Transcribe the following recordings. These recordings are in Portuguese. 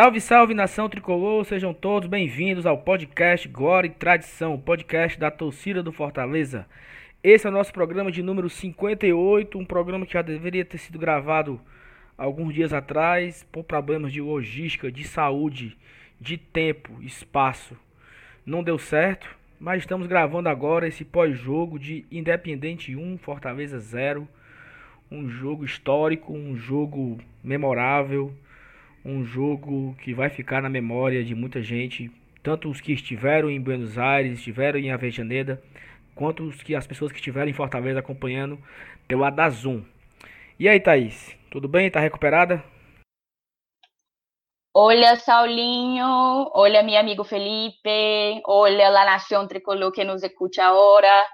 Salve, salve nação tricolor, sejam todos bem-vindos ao podcast Glória e Tradição, podcast da torcida do Fortaleza. Esse é o nosso programa de número 58, um programa que já deveria ter sido gravado alguns dias atrás por problemas de logística, de saúde, de tempo, espaço. Não deu certo, mas estamos gravando agora esse pós-jogo de Independente 1, Fortaleza 0. Um jogo histórico, um jogo memorável um jogo que vai ficar na memória de muita gente, tanto os que estiveram em Buenos Aires, estiveram em Avejaneda, quanto os que as pessoas que estiveram em Fortaleza acompanhando pelo Adazum. E aí, Thaís, tudo bem? Tá recuperada? Olha, Saulinho, olha, meu amigo Felipe, olha, la nación tricolor que nos escucha ahora.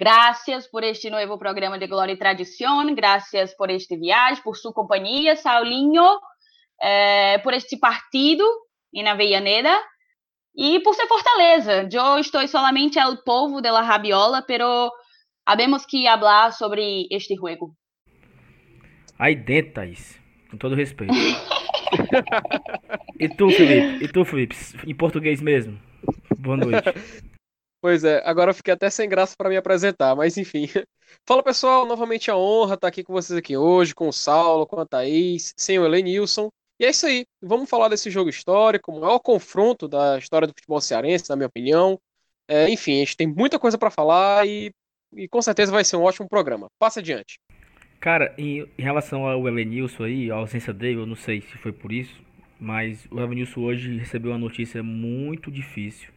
Graças por este novo programa de Glória e Tradição, graças por este viagem, por sua companhia, Saulinho é, por este partido em Avellaneda e por ser Fortaleza. Eu estou solamente ao povo de la Rabiola, pero habemos que falar sobre este jogo. Aí dentro, Thaís. Com todo respeito. e tu, Felipe? E tu, Felipe? Em português mesmo? Boa noite. Pois é, agora eu fiquei até sem graça para me apresentar, mas enfim. Fala pessoal, novamente a honra estar aqui com vocês aqui hoje, com o Saulo, com a Thaís, sem o Elenilson. E é isso aí. Vamos falar desse jogo histórico, o maior confronto da história do futebol cearense, na minha opinião. É, enfim, a gente tem muita coisa para falar e, e, com certeza vai ser um ótimo programa. Passa adiante. Cara, em, em relação ao Elenilson aí, a ausência dele, eu não sei se foi por isso, mas o Elenilson hoje recebeu uma notícia muito difícil.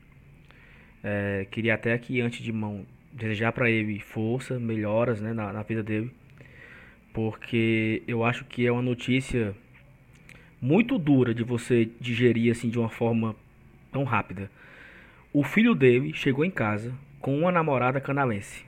É, queria até aqui, antes de mão, desejar para ele força, melhoras né, na, na vida dele, porque eu acho que é uma notícia muito dura de você digerir assim de uma forma tão rápida. O filho dele chegou em casa com uma namorada canalense.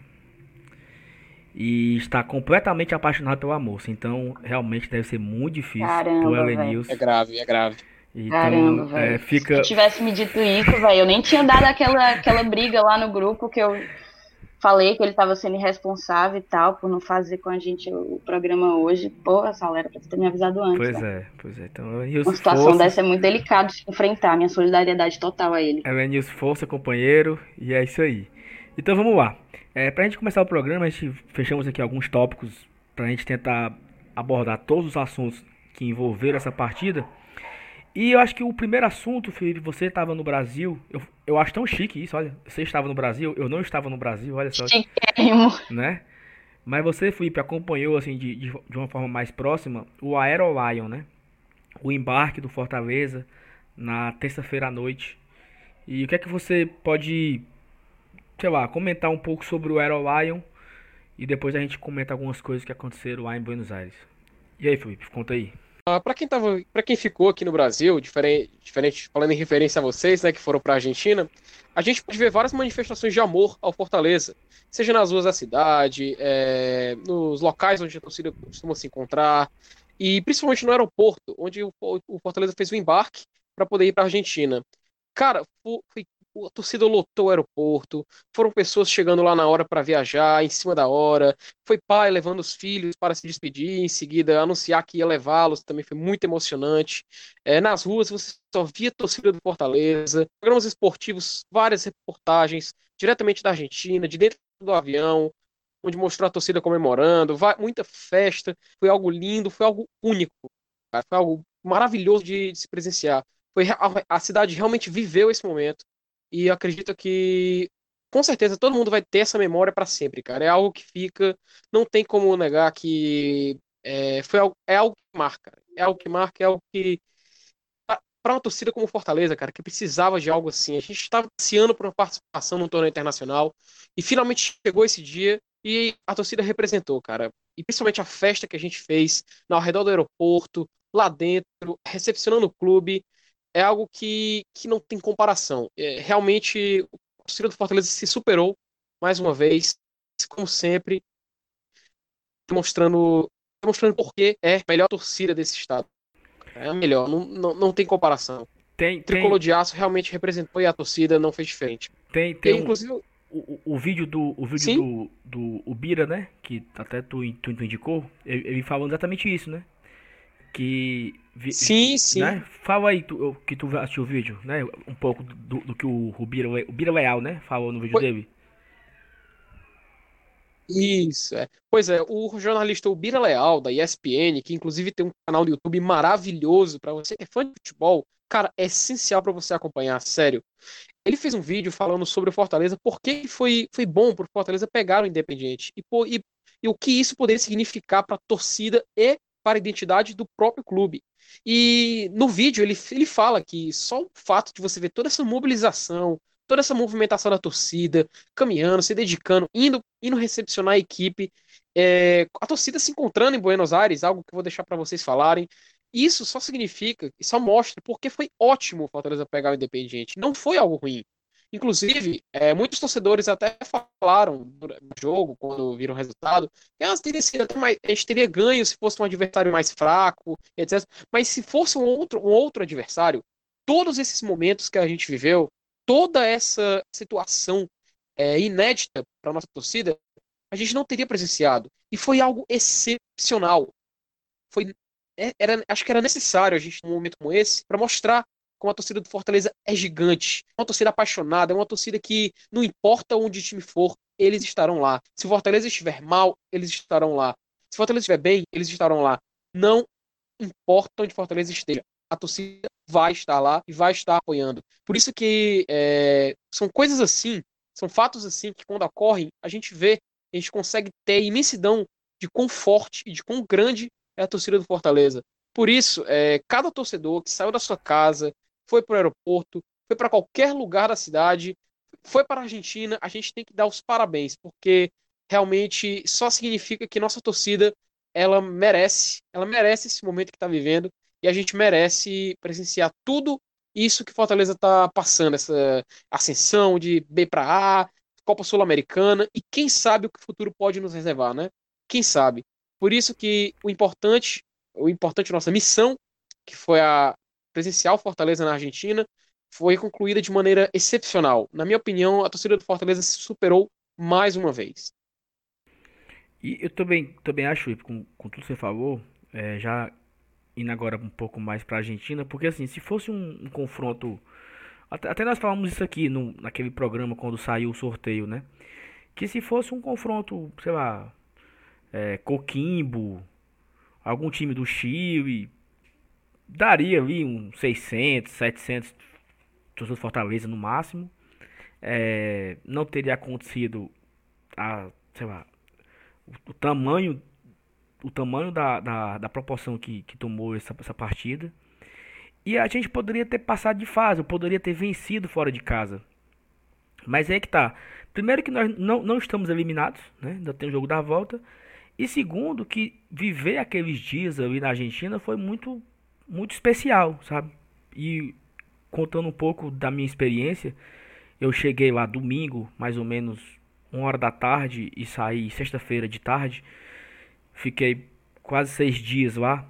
E está completamente apaixonado pela moça. Então, realmente deve ser muito difícil Caramba, pro Elenilson. É grave, é grave. Então, Caramba, é, fica... Se tivesse me dito isso, velho, eu nem tinha dado aquela, aquela briga lá no grupo que eu falei que ele estava sendo irresponsável e tal, por não fazer com a gente o programa hoje. Porra, Saulo, era pra ter me avisado antes. Pois né? é, pois é. Então, Uma situação força... dessa é muito delicado de enfrentar. Minha solidariedade total a ele. É News Força, companheiro, e é isso aí. Então vamos lá. É, pra gente começar o programa, a gente fechamos aqui alguns tópicos pra gente tentar abordar todos os assuntos que envolveram essa partida. E eu acho que o primeiro assunto, Felipe, você estava no Brasil. Eu, eu acho tão chique isso, olha. Você estava no Brasil, eu não estava no Brasil, olha só. Chiquérrimo. Né? Mas você, Felipe, acompanhou assim de, de, de uma forma mais próxima o Aero Lion, né? O embarque do Fortaleza na terça-feira à noite. E o que é que você pode, sei lá, comentar um pouco sobre o Aero Lion e depois a gente comenta algumas coisas que aconteceram lá em Buenos Aires. E aí, Felipe, conta aí. Uh, para quem tava, para quem ficou aqui no Brasil, diferente, diferente, falando em referência a vocês, né, que foram para a Argentina, a gente pode ver várias manifestações de amor ao Fortaleza, seja nas ruas da cidade, é, nos locais onde a torcida costuma se encontrar, e principalmente no aeroporto, onde o, o Fortaleza fez o embarque para poder ir para a Argentina. Cara, foi a torcida lotou o aeroporto, foram pessoas chegando lá na hora para viajar, em cima da hora, foi pai levando os filhos para se despedir, em seguida anunciar que ia levá-los, também foi muito emocionante. É, nas ruas você só via torcida do Fortaleza, programas esportivos, várias reportagens diretamente da Argentina, de dentro do avião, onde mostrou a torcida comemorando, muita festa, foi algo lindo, foi algo único, cara, foi algo maravilhoso de, de se presenciar. Foi, a, a cidade realmente viveu esse momento. E acredito que com certeza todo mundo vai ter essa memória para sempre, cara. É algo que fica, não tem como negar que é, foi algo, é algo que marca. É algo que marca, é algo que para uma torcida como Fortaleza, cara, que precisava de algo assim. A gente estava ansiando por uma participação no torneio internacional e finalmente chegou esse dia e a torcida representou, cara. E principalmente a festa que a gente fez ao redor do aeroporto, lá dentro, recepcionando o clube, é algo que, que não tem comparação. É, realmente, o torcida do Fortaleza se superou mais uma vez, como sempre, demonstrando, demonstrando por que é a melhor torcida desse estado. É a melhor, não, não, não tem comparação. Tem, o Tricolor de Aço realmente representou e a torcida não fez diferente. Tem, tem e, inclusive, um, o, o vídeo do o vídeo do, do Ubira, né? Que até tu, tu, tu indicou, ele, ele falando exatamente isso, né? Que. Vi, sim, sim. Né? Fala aí tu, que tu assistiu o vídeo, né? Um pouco do, do que o, o, Bira, o Bira Leal, né? Falou no vídeo Foi... dele. Isso, é. Pois é, o jornalista Ubira Leal, da ESPN, que inclusive tem um canal no YouTube maravilhoso para você que é fã de futebol, cara, é essencial para você acompanhar, sério. Ele fez um vídeo falando sobre o Fortaleza, por que foi, foi bom pro Fortaleza pegar o Independiente e, e, e o que isso poderia significar para a torcida e para a identidade do próprio clube. E no vídeo ele, ele fala que só o fato de você ver toda essa mobilização, toda essa movimentação da torcida, caminhando, se dedicando, indo, indo recepcionar a equipe, é, a torcida se encontrando em Buenos Aires, algo que eu vou deixar para vocês falarem. Isso só significa, só mostra porque foi ótimo o Fortaleza pegar o Independiente. Não foi algo ruim. Inclusive, é, muitos torcedores até falaram no jogo, quando viram o resultado, que a gente teria ganho se fosse um adversário mais fraco, etc. Mas se fosse um outro, um outro adversário, todos esses momentos que a gente viveu, toda essa situação é, inédita para nossa torcida, a gente não teria presenciado. E foi algo excepcional. Foi, é, era, acho que era necessário a gente, num momento como esse, para mostrar como a torcida do Fortaleza é gigante. É uma torcida apaixonada, é uma torcida que não importa onde o time for, eles estarão lá. Se o Fortaleza estiver mal, eles estarão lá. Se o Fortaleza estiver bem, eles estarão lá. Não importa onde o Fortaleza esteja. A torcida vai estar lá e vai estar apoiando. Por isso que é, são coisas assim, são fatos assim que quando ocorrem, a gente vê, a gente consegue ter imensidão de quão forte e de quão grande é a torcida do Fortaleza. Por isso, é, cada torcedor que saiu da sua casa, foi para o aeroporto, foi para qualquer lugar da cidade, foi para a Argentina, a gente tem que dar os parabéns, porque realmente só significa que nossa torcida ela merece, ela merece esse momento que está vivendo e a gente merece presenciar tudo isso que Fortaleza está passando, essa ascensão de B para A, Copa Sul-Americana e quem sabe o que o futuro pode nos reservar, né? Quem sabe? Por isso que o importante, o importante nossa missão, que foi a presencial Fortaleza na Argentina, foi concluída de maneira excepcional. Na minha opinião, a torcida do Fortaleza se superou mais uma vez. E eu também, também acho, com, com tudo que você falou, é, já indo agora um pouco mais para a Argentina, porque assim, se fosse um, um confronto. Até, até, nós falamos isso aqui no, naquele programa quando saiu o sorteio, né? Que se fosse um confronto, sei lá, é, Coquimbo, algum time do Chile, daria ali uns 600, 700 torcedores Fortaleza no máximo. É, não teria acontecido a, sei lá, o, o tamanho o tamanho da, da, da proporção que, que tomou essa, essa partida. E a gente poderia ter passado de fase, eu poderia ter vencido fora de casa. Mas é que tá. Primeiro que nós não, não estamos eliminados, né? Ainda tem o jogo da volta. E segundo que viver aqueles dias ali na Argentina foi muito muito especial, sabe? E contando um pouco da minha experiência, eu cheguei lá domingo, mais ou menos uma hora da tarde e saí sexta-feira de tarde. Fiquei quase seis dias lá.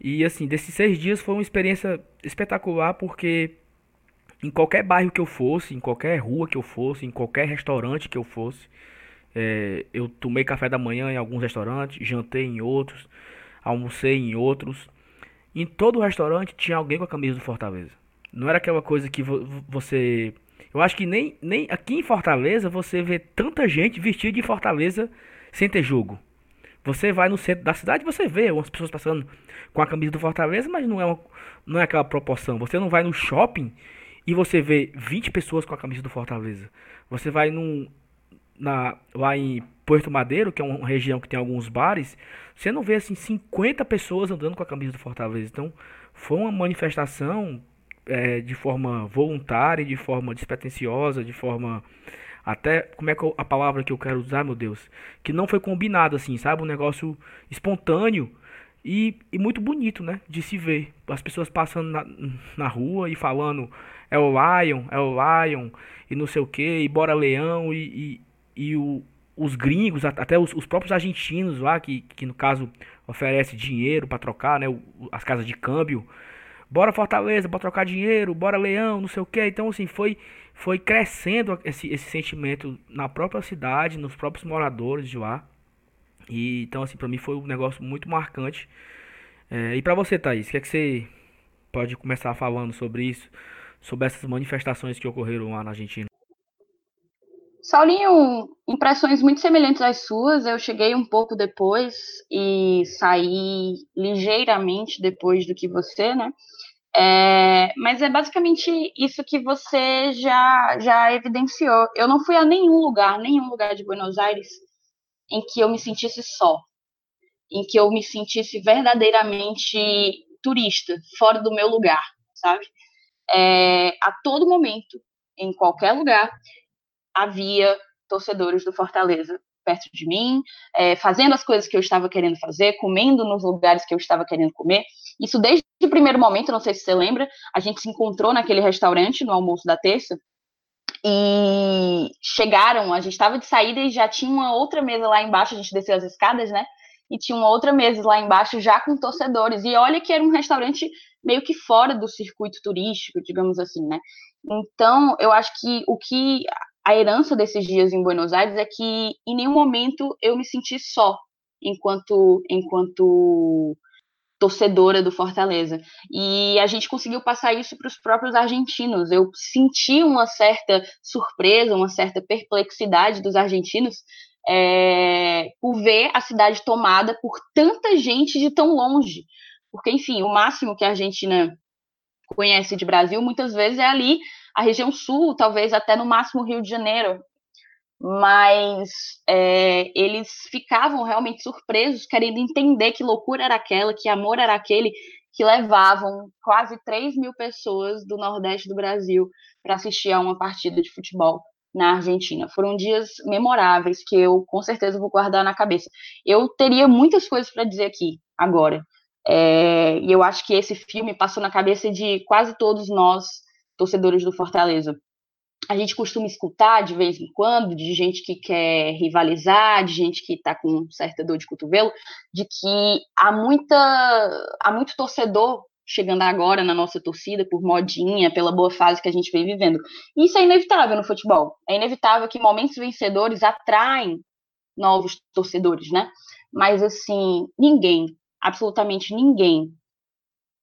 E assim, desses seis dias foi uma experiência espetacular porque em qualquer bairro que eu fosse, em qualquer rua que eu fosse, em qualquer restaurante que eu fosse, é, eu tomei café da manhã em alguns restaurantes, jantei em outros, almocei em outros. Em todo restaurante tinha alguém com a camisa do Fortaleza. Não era aquela coisa que vo você. Eu acho que nem, nem aqui em Fortaleza você vê tanta gente vestida de Fortaleza sem ter jogo. Você vai no centro da cidade, você vê umas pessoas passando com a camisa do Fortaleza, mas não é, uma, não é aquela proporção. Você não vai no shopping e você vê 20 pessoas com a camisa do Fortaleza. Você vai num, na, lá em Porto Madeiro, que é uma região que tem alguns bares, você não vê assim 50 pessoas andando com a camisa do Fortaleza. Então, foi uma manifestação é, de forma voluntária, de forma despretensiosa, de forma até, como é que eu, a palavra que eu quero usar, meu Deus? Que não foi combinado assim, sabe? Um negócio espontâneo e, e muito bonito, né? De se ver. As pessoas passando na, na rua e falando é o Lion, é o Lion, e não sei o que, e bora Leão, e, e, e o, os gringos, até os, os, próprios argentinos lá, que, que no caso oferece dinheiro para trocar, né? As casas de câmbio. Bora Fortaleza, bora trocar dinheiro, bora Leão, não sei o que. Então, assim, foi foi crescendo esse, esse sentimento na própria cidade, nos próprios moradores de lá. E então assim, para mim foi um negócio muito marcante. É, e para você, Thaís, o que é que você pode começar falando sobre isso, sobre essas manifestações que ocorreram lá na Argentina? Saulinho, impressões muito semelhantes às suas. Eu cheguei um pouco depois e saí ligeiramente depois do que você, né? É, mas é basicamente isso que você já, já evidenciou. Eu não fui a nenhum lugar, nenhum lugar de Buenos Aires em que eu me sentisse só, em que eu me sentisse verdadeiramente turista, fora do meu lugar, sabe? É, a todo momento, em qualquer lugar, havia torcedores do Fortaleza perto de mim, é, fazendo as coisas que eu estava querendo fazer, comendo nos lugares que eu estava querendo comer. Isso desde o primeiro momento, não sei se você lembra, a gente se encontrou naquele restaurante no almoço da terça e chegaram, a gente estava de saída e já tinha uma outra mesa lá embaixo, a gente desceu as escadas, né? E tinha uma outra mesa lá embaixo já com torcedores. E olha que era um restaurante meio que fora do circuito turístico, digamos assim, né? Então, eu acho que o que a herança desses dias em Buenos Aires é que em nenhum momento eu me senti só enquanto enquanto torcedora do Fortaleza. E a gente conseguiu passar isso para os próprios argentinos. Eu senti uma certa surpresa, uma certa perplexidade dos argentinos é, por ver a cidade tomada por tanta gente de tão longe. Porque, enfim, o máximo que a Argentina conhece de Brasil muitas vezes é ali a região sul, talvez até no máximo Rio de Janeiro. Mas é, eles ficavam realmente surpresos, querendo entender que loucura era aquela, que amor era aquele, que levavam quase 3 mil pessoas do Nordeste do Brasil para assistir a uma partida de futebol na Argentina. Foram dias memoráveis que eu com certeza vou guardar na cabeça. Eu teria muitas coisas para dizer aqui agora. É, e eu acho que esse filme passou na cabeça de quase todos nós torcedores do Fortaleza. A gente costuma escutar de vez em quando de gente que quer rivalizar, de gente que está com certa dor de cotovelo, de que há muita há muito torcedor chegando agora na nossa torcida por modinha, pela boa fase que a gente vem vivendo. Isso é inevitável no futebol. É inevitável que momentos vencedores atraem novos torcedores, né? Mas assim, ninguém, absolutamente ninguém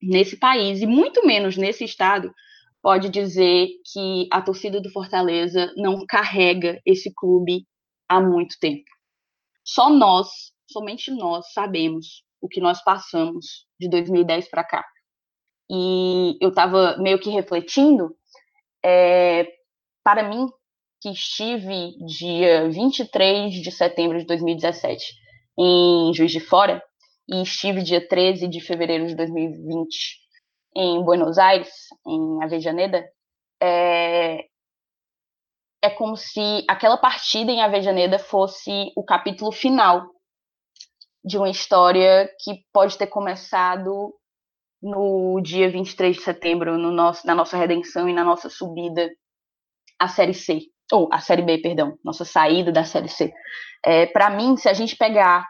nesse país e muito menos nesse estado pode dizer que a torcida do Fortaleza não carrega esse clube há muito tempo. Só nós, somente nós, sabemos o que nós passamos de 2010 para cá. E eu estava meio que refletindo, é, para mim, que estive dia 23 de setembro de 2017 em Juiz de Fora, e estive dia 13 de fevereiro de 2020 em Buenos Aires, em Avejaneda, é, é como se aquela partida em Avejaneda fosse o capítulo final de uma história que pode ter começado no dia 23 de setembro, no nosso, na nossa redenção e na nossa subida à Série C, ou à Série B, perdão, nossa saída da Série C. É, Para mim, se a gente pegar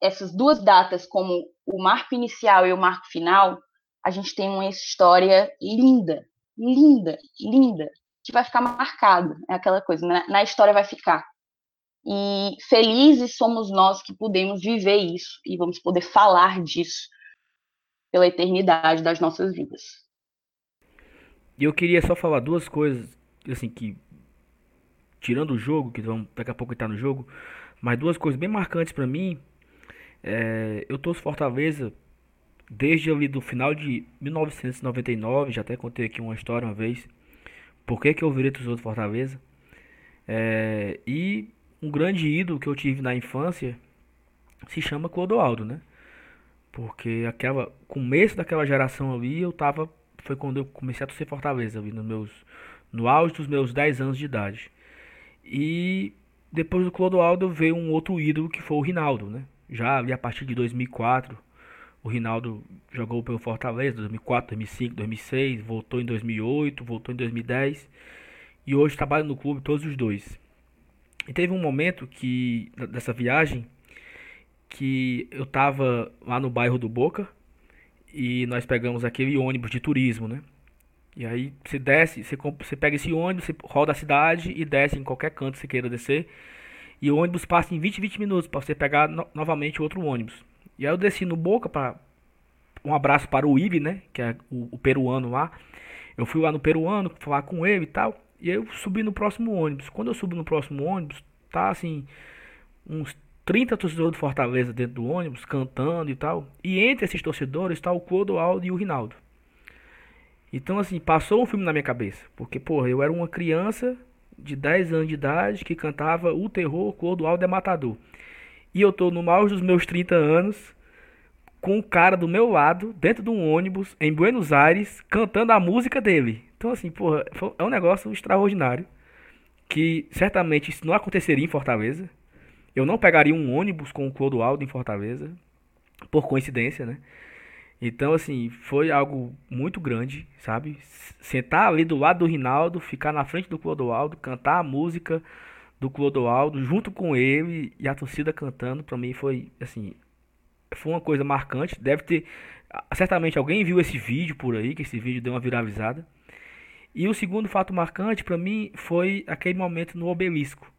essas duas datas como o marco inicial e o marco final, a gente tem uma história linda, linda, linda, que vai ficar marcada. É aquela coisa, na, na história vai ficar. E felizes somos nós que podemos viver isso e vamos poder falar disso pela eternidade das nossas vidas. E eu queria só falar duas coisas, assim, que tirando o jogo, que vamos daqui a pouco estar no jogo, mas duas coisas bem marcantes para mim. É, eu torço Fortaleza desde ali do final de 1999, já até contei aqui uma história uma vez, por que, que eu virei torcedor do Fortaleza. É, e um grande ídolo que eu tive na infância se chama Clodoaldo, né? Porque aquela começo daquela geração ali, eu tava foi quando eu comecei a torcer Fortaleza ali nos meus no auge dos meus 10 anos de idade. E depois do Clodoaldo veio um outro ídolo que foi o Rinaldo, né? Já ali a partir de 2004, o Rinaldo jogou pelo Fortaleza 2004, 2005, 2006, voltou em 2008, voltou em 2010 e hoje trabalha no clube todos os dois. E teve um momento que dessa viagem que eu tava lá no bairro do Boca e nós pegamos aquele ônibus de turismo, né? E aí você desce, você, você pega esse ônibus, você roda a cidade e desce em qualquer canto que você queira descer. E o ônibus passa em 20, 20 minutos para você pegar no, novamente outro ônibus. E aí eu desci no Boca para um abraço para o Ibe, né? Que é o, o, peruano lá. Eu fui lá no peruano falar com ele e tal. E eu subi no próximo ônibus. Quando eu subi no próximo ônibus, tá assim, uns 30 torcedores do Fortaleza dentro do ônibus, cantando e tal. E entre esses torcedores está o Clodoaldo e o Rinaldo. Então, assim, passou um filme na minha cabeça. Porque, porra, eu era uma criança de 10 anos de idade que cantava o terror Clodoaldo é matador. E eu tô no auge dos meus 30 anos com o cara do meu lado, dentro de um ônibus, em Buenos Aires, cantando a música dele. Então, assim, porra, é um negócio extraordinário. Que certamente isso não aconteceria em Fortaleza. Eu não pegaria um ônibus com o Clodoaldo em Fortaleza. Por coincidência, né? Então, assim, foi algo muito grande, sabe? Sentar ali do lado do Rinaldo, ficar na frente do Clodoaldo, cantar a música do Clodoaldo junto com ele e a torcida cantando, para mim foi, assim, foi uma coisa marcante. Deve ter. Certamente alguém viu esse vídeo por aí, que esse vídeo deu uma viralizada. E o segundo fato marcante para mim foi aquele momento no obelisco.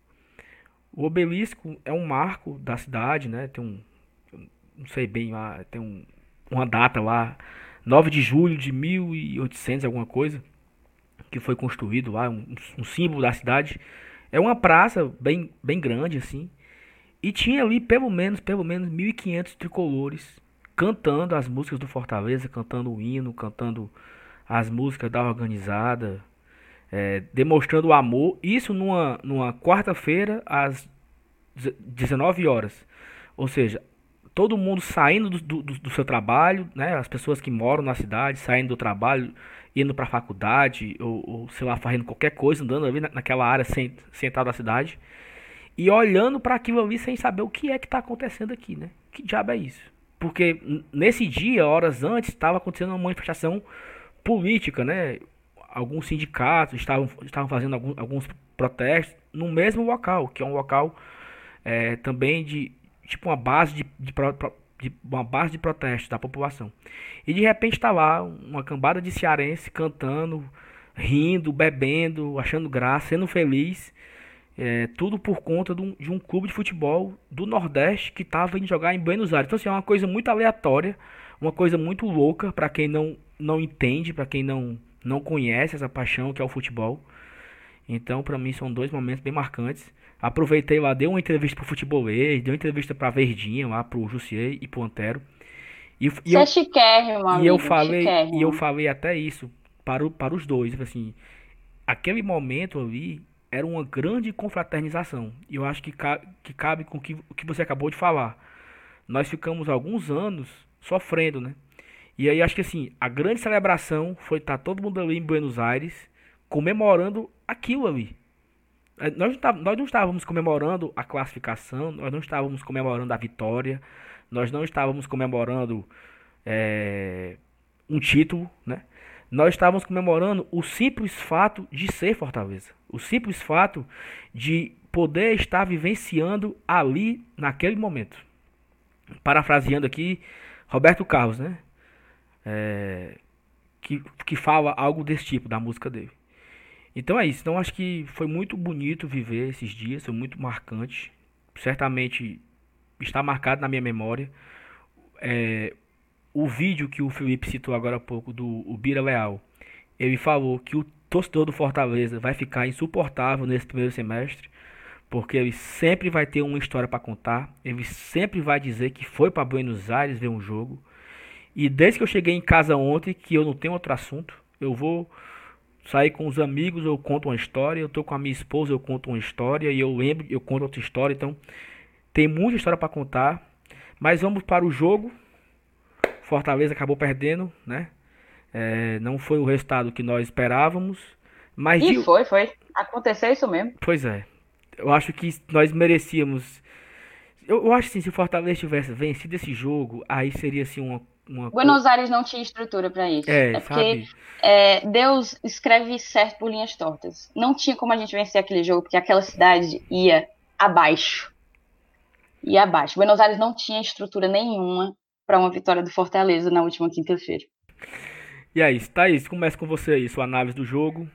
O obelisco é um marco da cidade, né? Tem um. Não sei bem lá, tem um, uma data lá, 9 de julho de 1800, alguma coisa, que foi construído lá, um, um símbolo da cidade. É uma praça bem, bem grande, assim. E tinha ali pelo menos, pelo menos 1.500 tricolores cantando as músicas do Fortaleza, cantando o hino, cantando as músicas da organizada, é, demonstrando o amor. Isso numa, numa quarta-feira às 19 horas. Ou seja, todo mundo saindo do, do, do, seu trabalho, né? As pessoas que moram na cidade, saindo do trabalho, indo para a faculdade, ou, ou, sei lá, fazendo qualquer coisa, andando ali naquela área central da cidade e olhando para aquilo ali sem saber o que é que está acontecendo aqui, né? Que diabo é isso? Porque nesse dia, horas antes, estava acontecendo uma manifestação política, né? Alguns sindicatos estavam, estavam fazendo alguns, alguns protestos no mesmo local, que é um local é, também de tipo uma base de, de, de, uma base de protesto da população. E de repente está lá uma cambada de cearense cantando, rindo, bebendo, achando graça, sendo feliz é, tudo por conta de um, de um, clube de futebol do Nordeste que estava indo jogar em Buenos Aires. Então, assim, é uma coisa muito aleatória, uma coisa muito louca para quem não, não entende, para quem não, não conhece essa paixão que é o futebol. Então, para mim, são dois momentos bem marcantes. Aproveitei lá, dei uma entrevista pro Futebolês, dei uma entrevista pra Verdinha, lá pro Jussier e pro Antero. E, e eu, é chiquérrimo, e eu falei E eu falei até isso para, o, para os dois, assim, aquele momento ali era uma grande confraternização. E eu acho que, ca que cabe com o que, o que você acabou de falar. Nós ficamos alguns anos sofrendo, né? E aí acho que assim, a grande celebração foi estar todo mundo ali em Buenos Aires comemorando aquilo ali. É, nós não, nós não estávamos comemorando a classificação, nós não estávamos comemorando a vitória, nós não estávamos comemorando é, um título, né? nós estávamos comemorando o simples fato de ser Fortaleza. O simples fato de poder estar vivenciando ali naquele momento. Parafraseando aqui Roberto Carlos, né? É, que, que fala algo desse tipo da música dele. Então é isso. Então acho que foi muito bonito viver esses dias, foi muito marcante. Certamente está marcado na minha memória. É, o vídeo que o Felipe citou agora há pouco do Bira Leal, ele falou que o torcedor do Fortaleza vai ficar insuportável nesse primeiro semestre, porque ele sempre vai ter uma história para contar, ele sempre vai dizer que foi para Buenos Aires ver um jogo. E desde que eu cheguei em casa ontem, que eu não tenho outro assunto, eu vou sair com os amigos, eu conto uma história, eu tô com a minha esposa, eu conto uma história e eu lembro, eu conto outra história, então tem muita história para contar. Mas vamos para o jogo. Fortaleza acabou perdendo, né? É, não foi o resultado que nós esperávamos. Mas e de... foi, foi. Aconteceu isso mesmo. Pois é. Eu acho que nós merecíamos. Eu, eu acho assim, se o Fortaleza tivesse vencido esse jogo, aí seria assim uma. Uma... Buenos Aires não tinha estrutura para isso. É, é porque é, Deus escreve certo por linhas tortas. Não tinha como a gente vencer aquele jogo, porque aquela cidade ia abaixo. Ia abaixo. Buenos Aires não tinha estrutura nenhuma para uma vitória do Fortaleza na última quinta-feira. E aí, Thaís, começa com você aí, sua análise do jogo.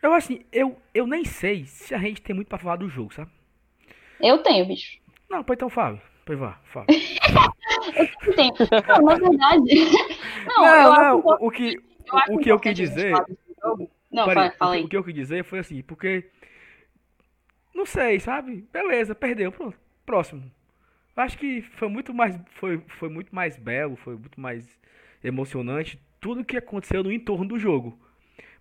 Eu assim, eu, eu nem sei se a gente tem muito para falar do jogo, sabe? Eu tenho, bicho. Não, pois então fala. Pois vá, fala. Não, na verdade, Não, não, não o, o, que, o, o que eu quis dizer. Não, fala, fala aí. O que eu quis dizer foi assim, porque. Não sei, sabe? Beleza, perdeu, pronto. Próximo. Acho que foi muito mais. Foi, foi muito mais belo, foi muito mais emocionante tudo que aconteceu no entorno do jogo.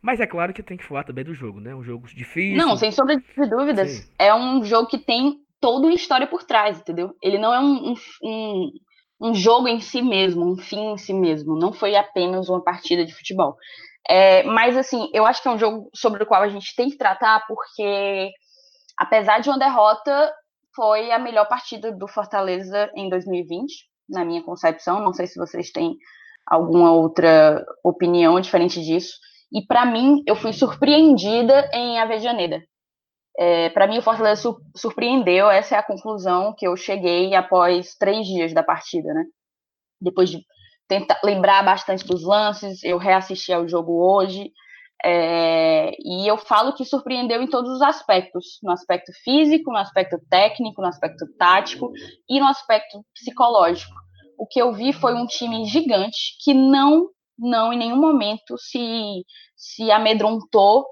Mas é claro que tem que falar também do jogo, né? Um jogo difícil. Não, sem sombra de dúvidas. Sim. É um jogo que tem toda uma história por trás, entendeu? Ele não é um, um, um, jogo em si mesmo, um fim em si mesmo. Não foi apenas uma partida de futebol. É, mas, assim, eu acho que é um jogo sobre o qual a gente tem que tratar, porque, apesar de uma derrota, foi a melhor partida do Fortaleza em 2020, na minha concepção. Não sei se vocês têm alguma outra opinião diferente disso. E para mim, eu fui surpreendida em Avejaneda. É, para mim, o Fortaleza su surpreendeu. Essa é a conclusão que eu cheguei após três dias da partida, né? Depois de tentar lembrar bastante dos lances, eu reassisti ao jogo hoje. É, e eu falo que surpreendeu em todos os aspectos, no aspecto físico, no aspecto técnico, no aspecto tático e no aspecto psicológico. O que eu vi foi um time gigante que não, não em nenhum momento se, se amedrontou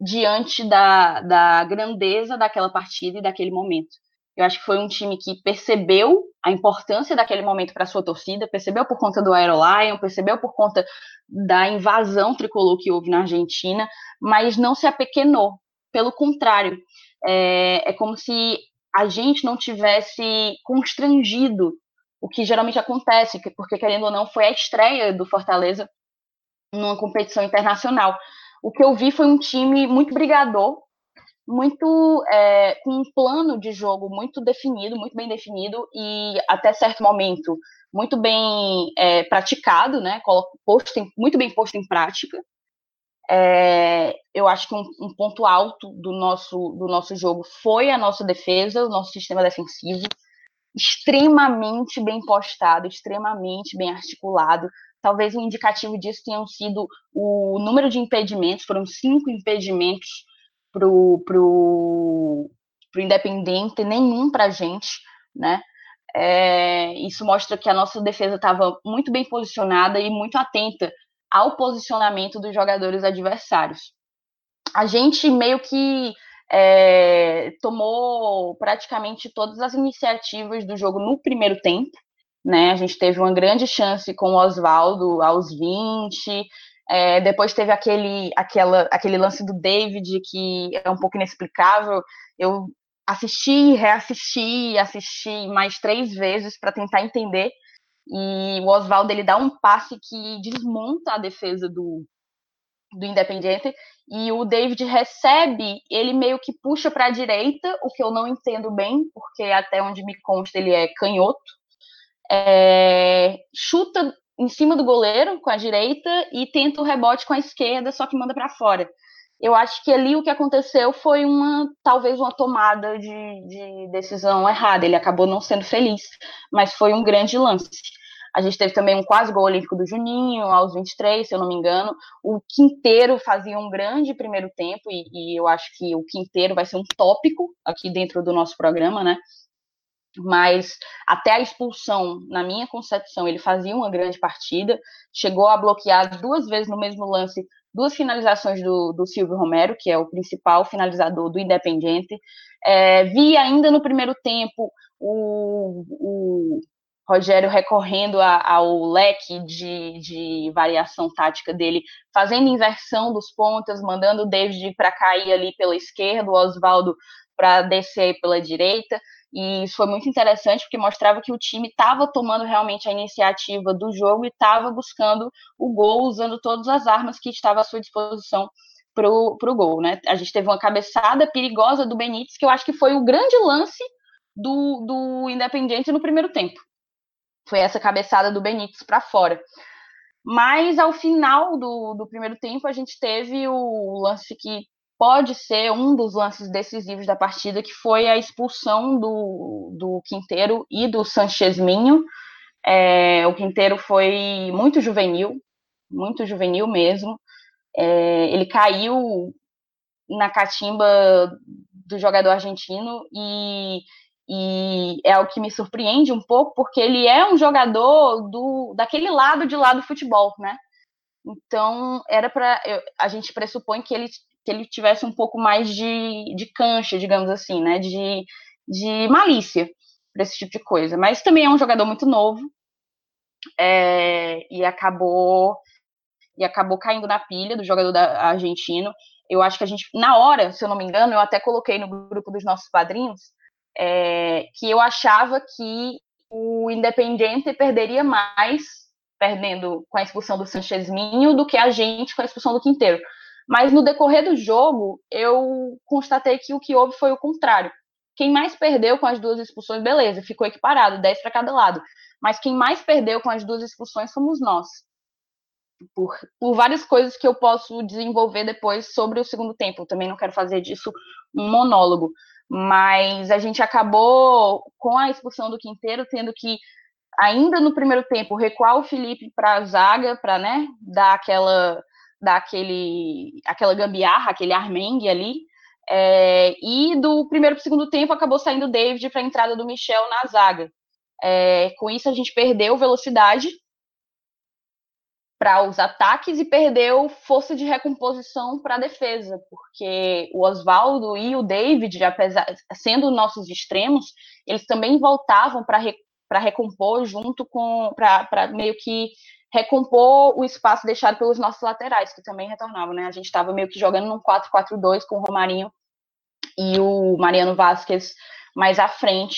diante da, da grandeza daquela partida e daquele momento. Eu acho que foi um time que percebeu a importância daquele momento para sua torcida, percebeu por conta do Aerolion, percebeu por conta da invasão tricolor que houve na Argentina, mas não se apequenou. Pelo contrário, é, é como se a gente não tivesse constrangido o que geralmente acontece, porque querendo ou não foi a estreia do Fortaleza numa competição internacional. O que eu vi foi um time muito brigador, muito é, com um plano de jogo muito definido, muito bem definido e até certo momento muito bem é, praticado, né? Posto em, muito bem posto em prática. É, eu acho que um, um, ponto alto do nosso, do nosso jogo foi a nossa defesa, o nosso sistema defensivo, extremamente bem postado, extremamente bem articulado. Talvez um indicativo disso tenham sido o número de impedimentos, foram cinco impedimentos para o pro, pro Independente, nenhum para a gente, né? É, isso mostra que a nossa defesa estava muito bem posicionada e muito atenta ao posicionamento dos jogadores adversários. A gente meio que é, tomou praticamente todas as iniciativas do jogo no primeiro tempo. Né? A gente teve uma grande chance com o Oswaldo aos 20, é, depois teve aquele, aquela, aquele lance do David que é um pouco inexplicável. Eu assisti, reassisti, assisti mais três vezes para tentar entender. E o Oswaldo ele dá um passe que desmonta a defesa do, do Independiente e o David recebe, ele meio que puxa para a direita, o que eu não entendo bem, porque até onde me consta ele é canhoto. É, chuta em cima do goleiro com a direita e tenta o rebote com a esquerda, só que manda para fora. Eu acho que ali o que aconteceu foi uma, talvez uma tomada de, de decisão errada. Ele acabou não sendo feliz, mas foi um grande lance. A gente teve também um quase gol olímpico do Juninho, aos 23, se eu não me engano. O Quinteiro fazia um grande primeiro tempo, e, e eu acho que o Quinteiro vai ser um tópico aqui dentro do nosso programa, né? Mas até a expulsão, na minha concepção, ele fazia uma grande partida, chegou a bloquear duas vezes no mesmo lance duas finalizações do, do Silvio Romero, que é o principal finalizador do Independiente. É, vi ainda no primeiro tempo o, o Rogério recorrendo a, ao leque de, de, variação tática dele, fazendo inversão dos pontas, mandando o David para cair ali pela esquerda, o Oswaldo para descer pela direita. E isso foi muito interessante porque mostrava que o time estava tomando realmente a iniciativa do jogo e estava buscando o gol, usando todas as armas que estavam à sua disposição para o gol. Né? A gente teve uma cabeçada perigosa do Benítez, que eu acho que foi o grande lance do, do Independiente no primeiro tempo foi essa cabeçada do Benítez para fora. Mas ao final do, do primeiro tempo, a gente teve o lance que pode ser um dos lances decisivos da partida, que foi a expulsão do, do Quinteiro e do Sanchez Minho. É, o Quinteiro foi muito juvenil, muito juvenil mesmo. É, ele caiu na catimba do jogador argentino e E é o que me surpreende um pouco, porque ele é um jogador do daquele lado de lá do futebol, né? Então, era para a gente pressupõe que ele que ele tivesse um pouco mais de, de cancha, digamos assim, né? De, de malícia para esse tipo de coisa. Mas também é um jogador muito novo é, e acabou e acabou caindo na pilha do jogador da, argentino. Eu acho que a gente, na hora, se eu não me engano, eu até coloquei no grupo dos nossos padrinhos é, que eu achava que o Independiente perderia mais perdendo com a expulsão do Sanchez Minho do que a gente com a expulsão do Quinteiro. Mas no decorrer do jogo, eu constatei que o que houve foi o contrário. Quem mais perdeu com as duas expulsões, beleza, ficou equiparado, 10 para cada lado. Mas quem mais perdeu com as duas expulsões fomos nós. Por, por várias coisas que eu posso desenvolver depois sobre o segundo tempo. Eu também não quero fazer disso um monólogo. Mas a gente acabou, com a expulsão do Quinteiro, tendo que, ainda no primeiro tempo, recuar o Felipe para a zaga, para né, dar aquela dar aquele, aquela gambiarra, aquele armengue ali. É, e do primeiro para o segundo tempo acabou saindo o David para a entrada do Michel na zaga. É, com isso a gente perdeu velocidade para os ataques e perdeu força de recomposição para a defesa, porque o Oswaldo e o David, apesar sendo nossos extremos, eles também voltavam para re, recompor junto com para meio que recompor o espaço deixado pelos nossos laterais, que também retornavam, né? A gente estava meio que jogando num 4-4-2 com o Romarinho e o Mariano Vasquez mais à frente,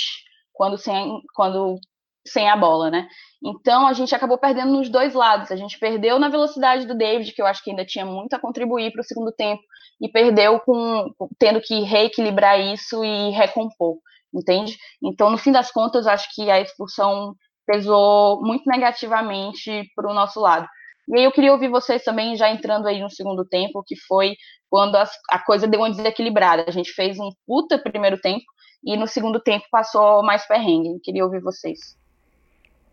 quando sem, quando sem a bola, né? Então a gente acabou perdendo nos dois lados. A gente perdeu na velocidade do David, que eu acho que ainda tinha muito a contribuir para o segundo tempo, e perdeu com tendo que reequilibrar isso e recompor, entende? Então, no fim das contas, acho que a expulsão pesou muito negativamente para o nosso lado. E aí eu queria ouvir vocês também, já entrando aí no segundo tempo, que foi quando as, a coisa deu uma desequilibrada. A gente fez um puta primeiro tempo e no segundo tempo passou mais perrengue. Eu queria ouvir vocês.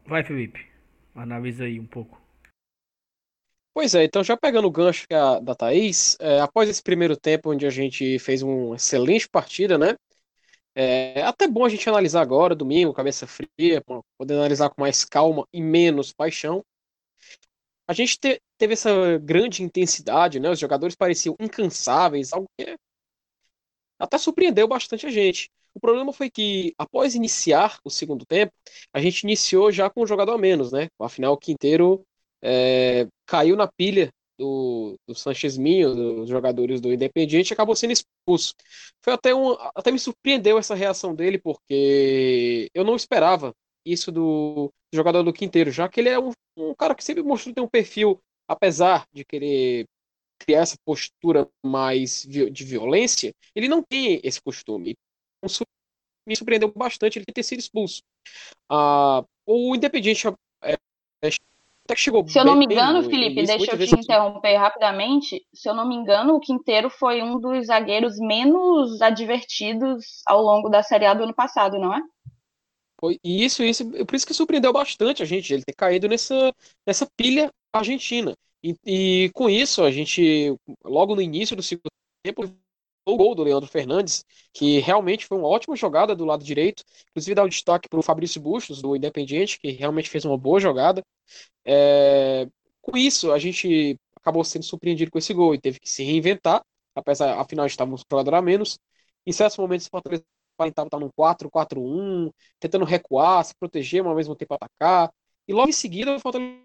Vai, Felipe. Analisa aí um pouco. Pois é, então já pegando o gancho da Thaís, é, após esse primeiro tempo onde a gente fez uma excelente partida, né? É até bom a gente analisar agora, domingo, cabeça fria, poder analisar com mais calma e menos paixão. A gente te, teve essa grande intensidade, né? Os jogadores pareciam incansáveis, algo que até surpreendeu bastante a gente. O problema foi que, após iniciar o segundo tempo, a gente iniciou já com um jogador a menos, né? Afinal, o Quinteiro é, caiu na pilha do, do Sanchez Minho, dos jogadores do Independiente, acabou sendo expulso. Foi até um, até me surpreendeu essa reação dele, porque eu não esperava isso do jogador do Quinteiro, já que ele é um, um cara que sempre mostrou ter um perfil, apesar de querer criar essa postura mais de violência, ele não tem esse costume. Me surpreendeu bastante ele ter sido expulso. Ah, o Independiente é até que chegou Se eu não me engano, Felipe, início, deixa eu te interromper rapidamente. Se eu não me engano, o Quinteiro foi um dos zagueiros menos advertidos ao longo da Série A do ano passado, não é? Foi isso, isso, por isso que surpreendeu bastante a gente, ele ter caído nessa, nessa pilha argentina. E, e com isso, a gente, logo no início do segundo tempo, o gol do Leandro Fernandes, que realmente foi uma ótima jogada do lado direito. Inclusive, dá um destaque para o Fabrício Bustos, do Independiente, que realmente fez uma boa jogada. É... Com isso, a gente acabou sendo surpreendido com esse gol e teve que se reinventar, apesar, afinal, estávamos com jogador a menos. Em certos momentos, o Fortaleza estava estar num 4-4-1, tentando recuar, se proteger, mas ao mesmo tempo atacar. E logo em seguida, o Fortaleza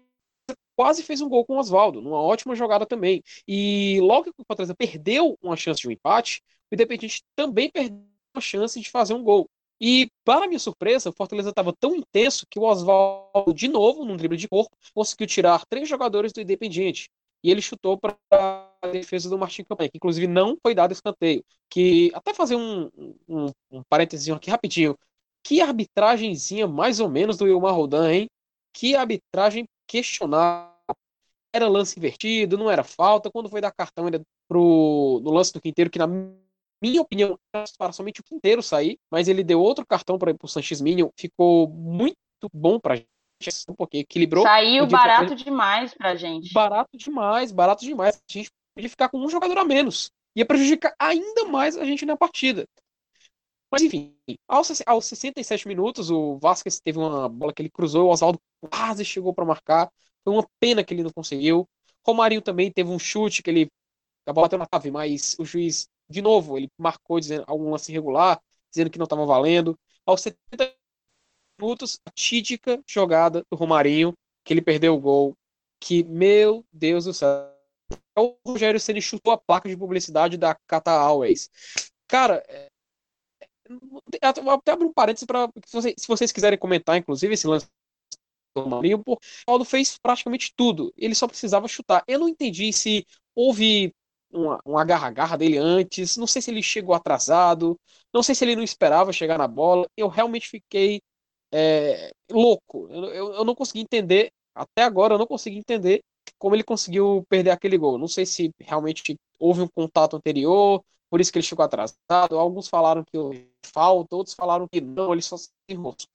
quase fez um gol com o Oswaldo, numa ótima jogada também. E logo que o Fortaleza perdeu uma chance de um empate, o Independente também perdeu a chance de fazer um gol. E, para minha surpresa, o Fortaleza estava tão intenso que o Oswaldo, de novo, num drible de corpo, conseguiu tirar três jogadores do Independiente. E ele chutou para a defesa do Martin Campanha, que inclusive não foi dado escanteio. Que, até fazer um, um, um parênteses aqui rapidinho, que arbitragemzinha mais ou menos do Ilmar Rodan, hein? Que arbitragem questionável era lance invertido, não era falta. Quando foi dar cartão ainda pro, no lance do Quinteiro, que na minha opinião para somente o Quinteiro sair, mas ele deu outro cartão para o Sanches Minion, ficou muito bom para gente porque equilibrou. Saiu barato pra... demais pra gente. Barato demais, barato demais. A gente podia ficar com um jogador a menos. Ia prejudicar ainda mais a gente na partida. Mas enfim, aos, aos 67 minutos, o Vasquez teve uma bola que ele cruzou, o Oswaldo quase chegou para marcar. Foi uma pena que ele não conseguiu. Romarinho também teve um chute que ele. A bola bateu na trave, mas o juiz, de novo, ele marcou dizendo algum lance irregular, dizendo que não estava valendo. Aos 70 minutos, a tídica jogada do Romarinho, que ele perdeu o gol. Que, meu Deus do céu. O Rogério Ceni chutou a placa de publicidade da Qatar Airways. Cara, é, até abrir um parênteses para se, se vocês quiserem comentar, inclusive, esse lance do Romarinho, o Paulo fez praticamente tudo. Ele só precisava chutar. Eu não entendi se houve uma, uma garra-garra dele antes, não sei se ele chegou atrasado, não sei se ele não esperava chegar na bola. Eu realmente fiquei é, louco. Eu, eu, eu, não consegui entender, até agora eu não consegui entender como ele conseguiu perder aquele gol. Não sei se realmente houve um contato anterior, por isso que ele chegou atrasado. Alguns falaram que falta, outros falaram que não, ele só se enroscou.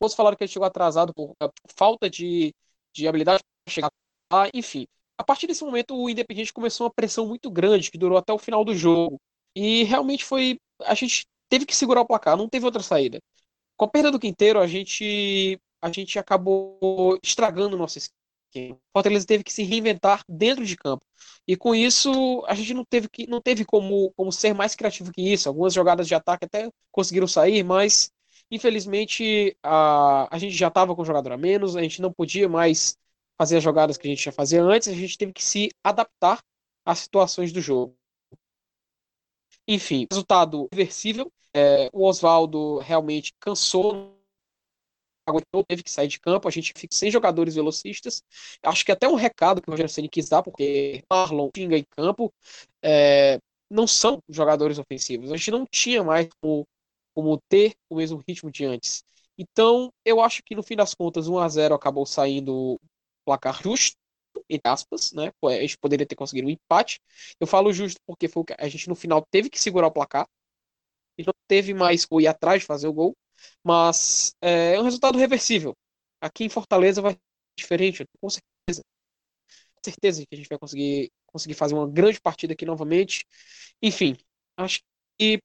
Outros falaram que ele chegou atrasado por falta de, de habilidade para chegar lá, enfim. A partir desse momento, o Independiente começou uma pressão muito grande, que durou até o final do jogo. E realmente foi. A gente teve que segurar o placar, não teve outra saída. Com a perda do Quinteiro, a gente, a gente acabou estragando o nosso esquema. Fortaleza teve que se reinventar dentro de campo. E com isso, a gente não teve, que, não teve como, como ser mais criativo que isso. Algumas jogadas de ataque até conseguiram sair, mas infelizmente a, a gente já estava com jogador a menos, a gente não podia mais fazer as jogadas que a gente já fazia antes, a gente teve que se adaptar às situações do jogo. Enfim, resultado reversível. É, o Oswaldo realmente cansou, aguentou, teve que sair de campo. A gente fica sem jogadores velocistas. Acho que até um recado que o Rogério Ceni quis dar, porque Marlon Tinga em campo é, não são jogadores ofensivos. A gente não tinha mais como, como ter o mesmo ritmo de antes. Então, eu acho que no fim das contas, 1 a 0 acabou saindo placar justo, entre aspas, né? A gente poderia ter conseguido um empate. Eu falo justo porque foi a gente no final teve que segurar o placar. E não teve mais o ir atrás de fazer o gol. Mas é, é um resultado reversível. Aqui em Fortaleza vai ser diferente, com certeza. Certeza que a gente vai conseguir, conseguir fazer uma grande partida aqui novamente. Enfim, acho que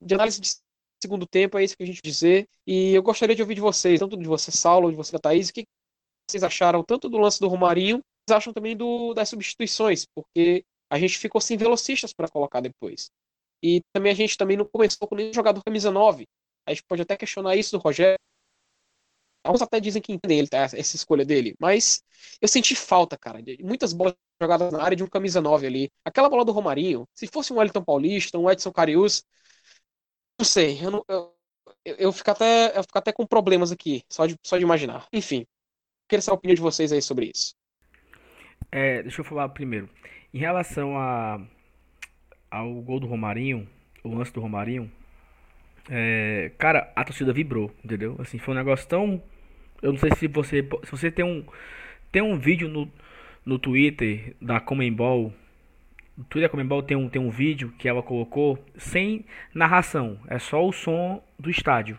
de análise de segundo tempo é isso que a gente dizer. E eu gostaria de ouvir de vocês, tanto de você, Saulo, de você, Thaís, o que vocês acharam tanto do lance do Romarinho, vocês acham também do, das substituições, porque a gente ficou sem velocistas para colocar depois. E também a gente também não começou com nenhum jogador camisa 9. A gente pode até questionar isso do Rogério. Alguns até dizem que entendem ele, tá, essa escolha dele. Mas eu senti falta, cara, de muitas bolas jogadas na área de um camisa 9 ali. Aquela bola do Romarinho, se fosse um Wellington Paulista, um Edson Carius, não sei, eu, não, eu, eu, fico até, eu fico até com problemas aqui, só de, só de imaginar. Enfim, queria saber a opinião de vocês aí sobre isso. É, deixa eu falar primeiro. Em relação a, ao gol do Romarinho, o lance do Romarinho, é, cara, a torcida vibrou, entendeu? Assim, foi um negócio tão. Eu não sei se você. Se você tem um. Tem um vídeo no, no Twitter da Comembol. No Twitter da Comembol tem um, tem um vídeo que ela colocou sem narração. É só o som do estádio.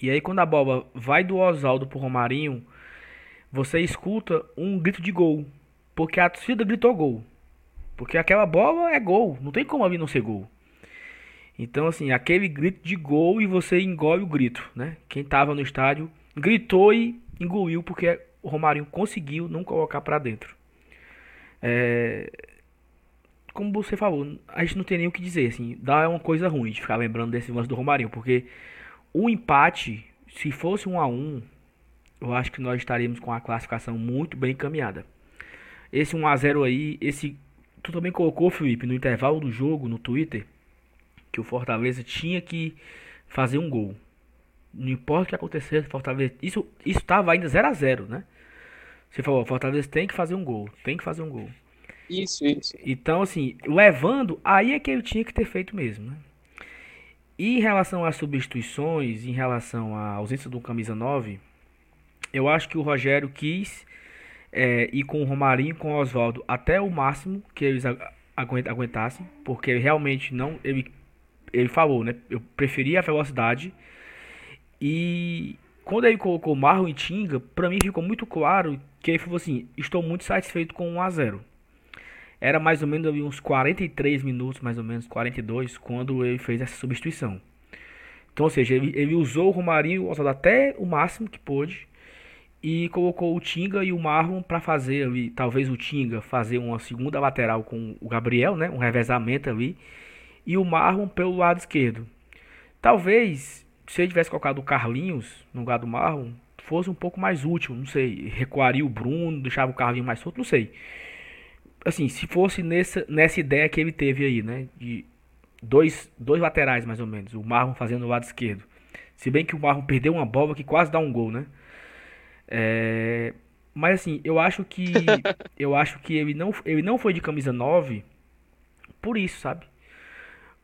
E aí quando a bola vai do Oswaldo pro Romarinho você escuta um grito de gol. Porque a torcida gritou gol. Porque aquela bola é gol. Não tem como ali não ser gol. Então, assim, aquele grito de gol e você engole o grito, né? Quem tava no estádio gritou e engoliu porque o Romarinho conseguiu não colocar para dentro. É... Como você falou, a gente não tem nem o que dizer, assim, dá uma coisa ruim de ficar lembrando desse lance do Romarinho, porque o empate, se fosse um a um, eu acho que nós estaríamos com a classificação muito bem encaminhada. Esse 1x0 aí, esse. Tu também colocou, Felipe, no intervalo do jogo, no Twitter, que o Fortaleza tinha que fazer um gol. Não importa o que acontecesse, Fortaleza. Isso estava ainda 0 a 0 né? Você falou, Fortaleza tem que fazer um gol. Tem que fazer um gol. Isso, isso. Então, assim, levando, aí é que ele tinha que ter feito mesmo, né? E em relação às substituições, em relação à ausência do camisa 9, eu acho que o Rogério quis é, ir com o Romarinho com o Oswaldo até o máximo que eles aguentassem, porque realmente não. Ele, ele falou, né? Eu preferia a velocidade. E quando ele colocou o Marlon e Tinga, pra mim ficou muito claro que ele falou assim: estou muito satisfeito com 1 a 0 era mais ou menos uns 43 minutos, mais ou menos 42, quando ele fez essa substituição. Então, ou seja, ele, ele usou o Romarinho Oswaldo até o máximo que pôde e colocou o Tinga e o Marlon para fazer ali, talvez o Tinga fazer uma segunda lateral com o Gabriel, né, um revezamento ali, e o Marlon pelo lado esquerdo. Talvez se ele tivesse colocado o Carlinhos no lugar do Marlon, fosse um pouco mais útil, não sei, recuaria o Bruno, deixava o Carlinhos mais solto, não sei. Assim, se fosse nessa, nessa ideia que ele teve aí, né, de dois, dois laterais mais ou menos, o Marlon fazendo o lado esquerdo. Se bem que o Marlon perdeu uma bola que quase dá um gol, né? É, mas assim, eu acho que eu acho que ele não, ele não foi de camisa 9 por isso, sabe?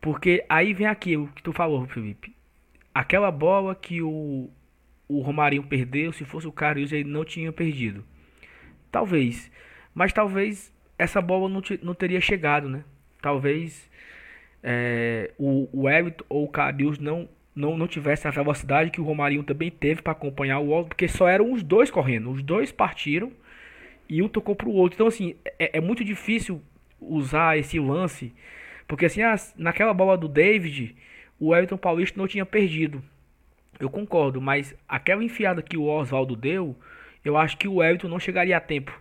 Porque aí vem aquilo que tu falou, Felipe. Aquela bola que o, o Romarinho perdeu, se fosse o Carius, ele não tinha perdido. Talvez. Mas talvez essa bola não, não teria chegado, né? Talvez é, o, o Everton ou o Carius não, não, não tivesse a velocidade que o Romarinho também teve para acompanhar o outro, porque só eram os dois correndo. Os dois partiram e um tocou para o outro. Então, assim, é, é, muito difícil usar esse lance, porque assim, naquela bola do David, o Everton Paulista não tinha perdido. Eu concordo, mas aquela enfiada que o Oswaldo deu, eu acho que o Everton não chegaria a tempo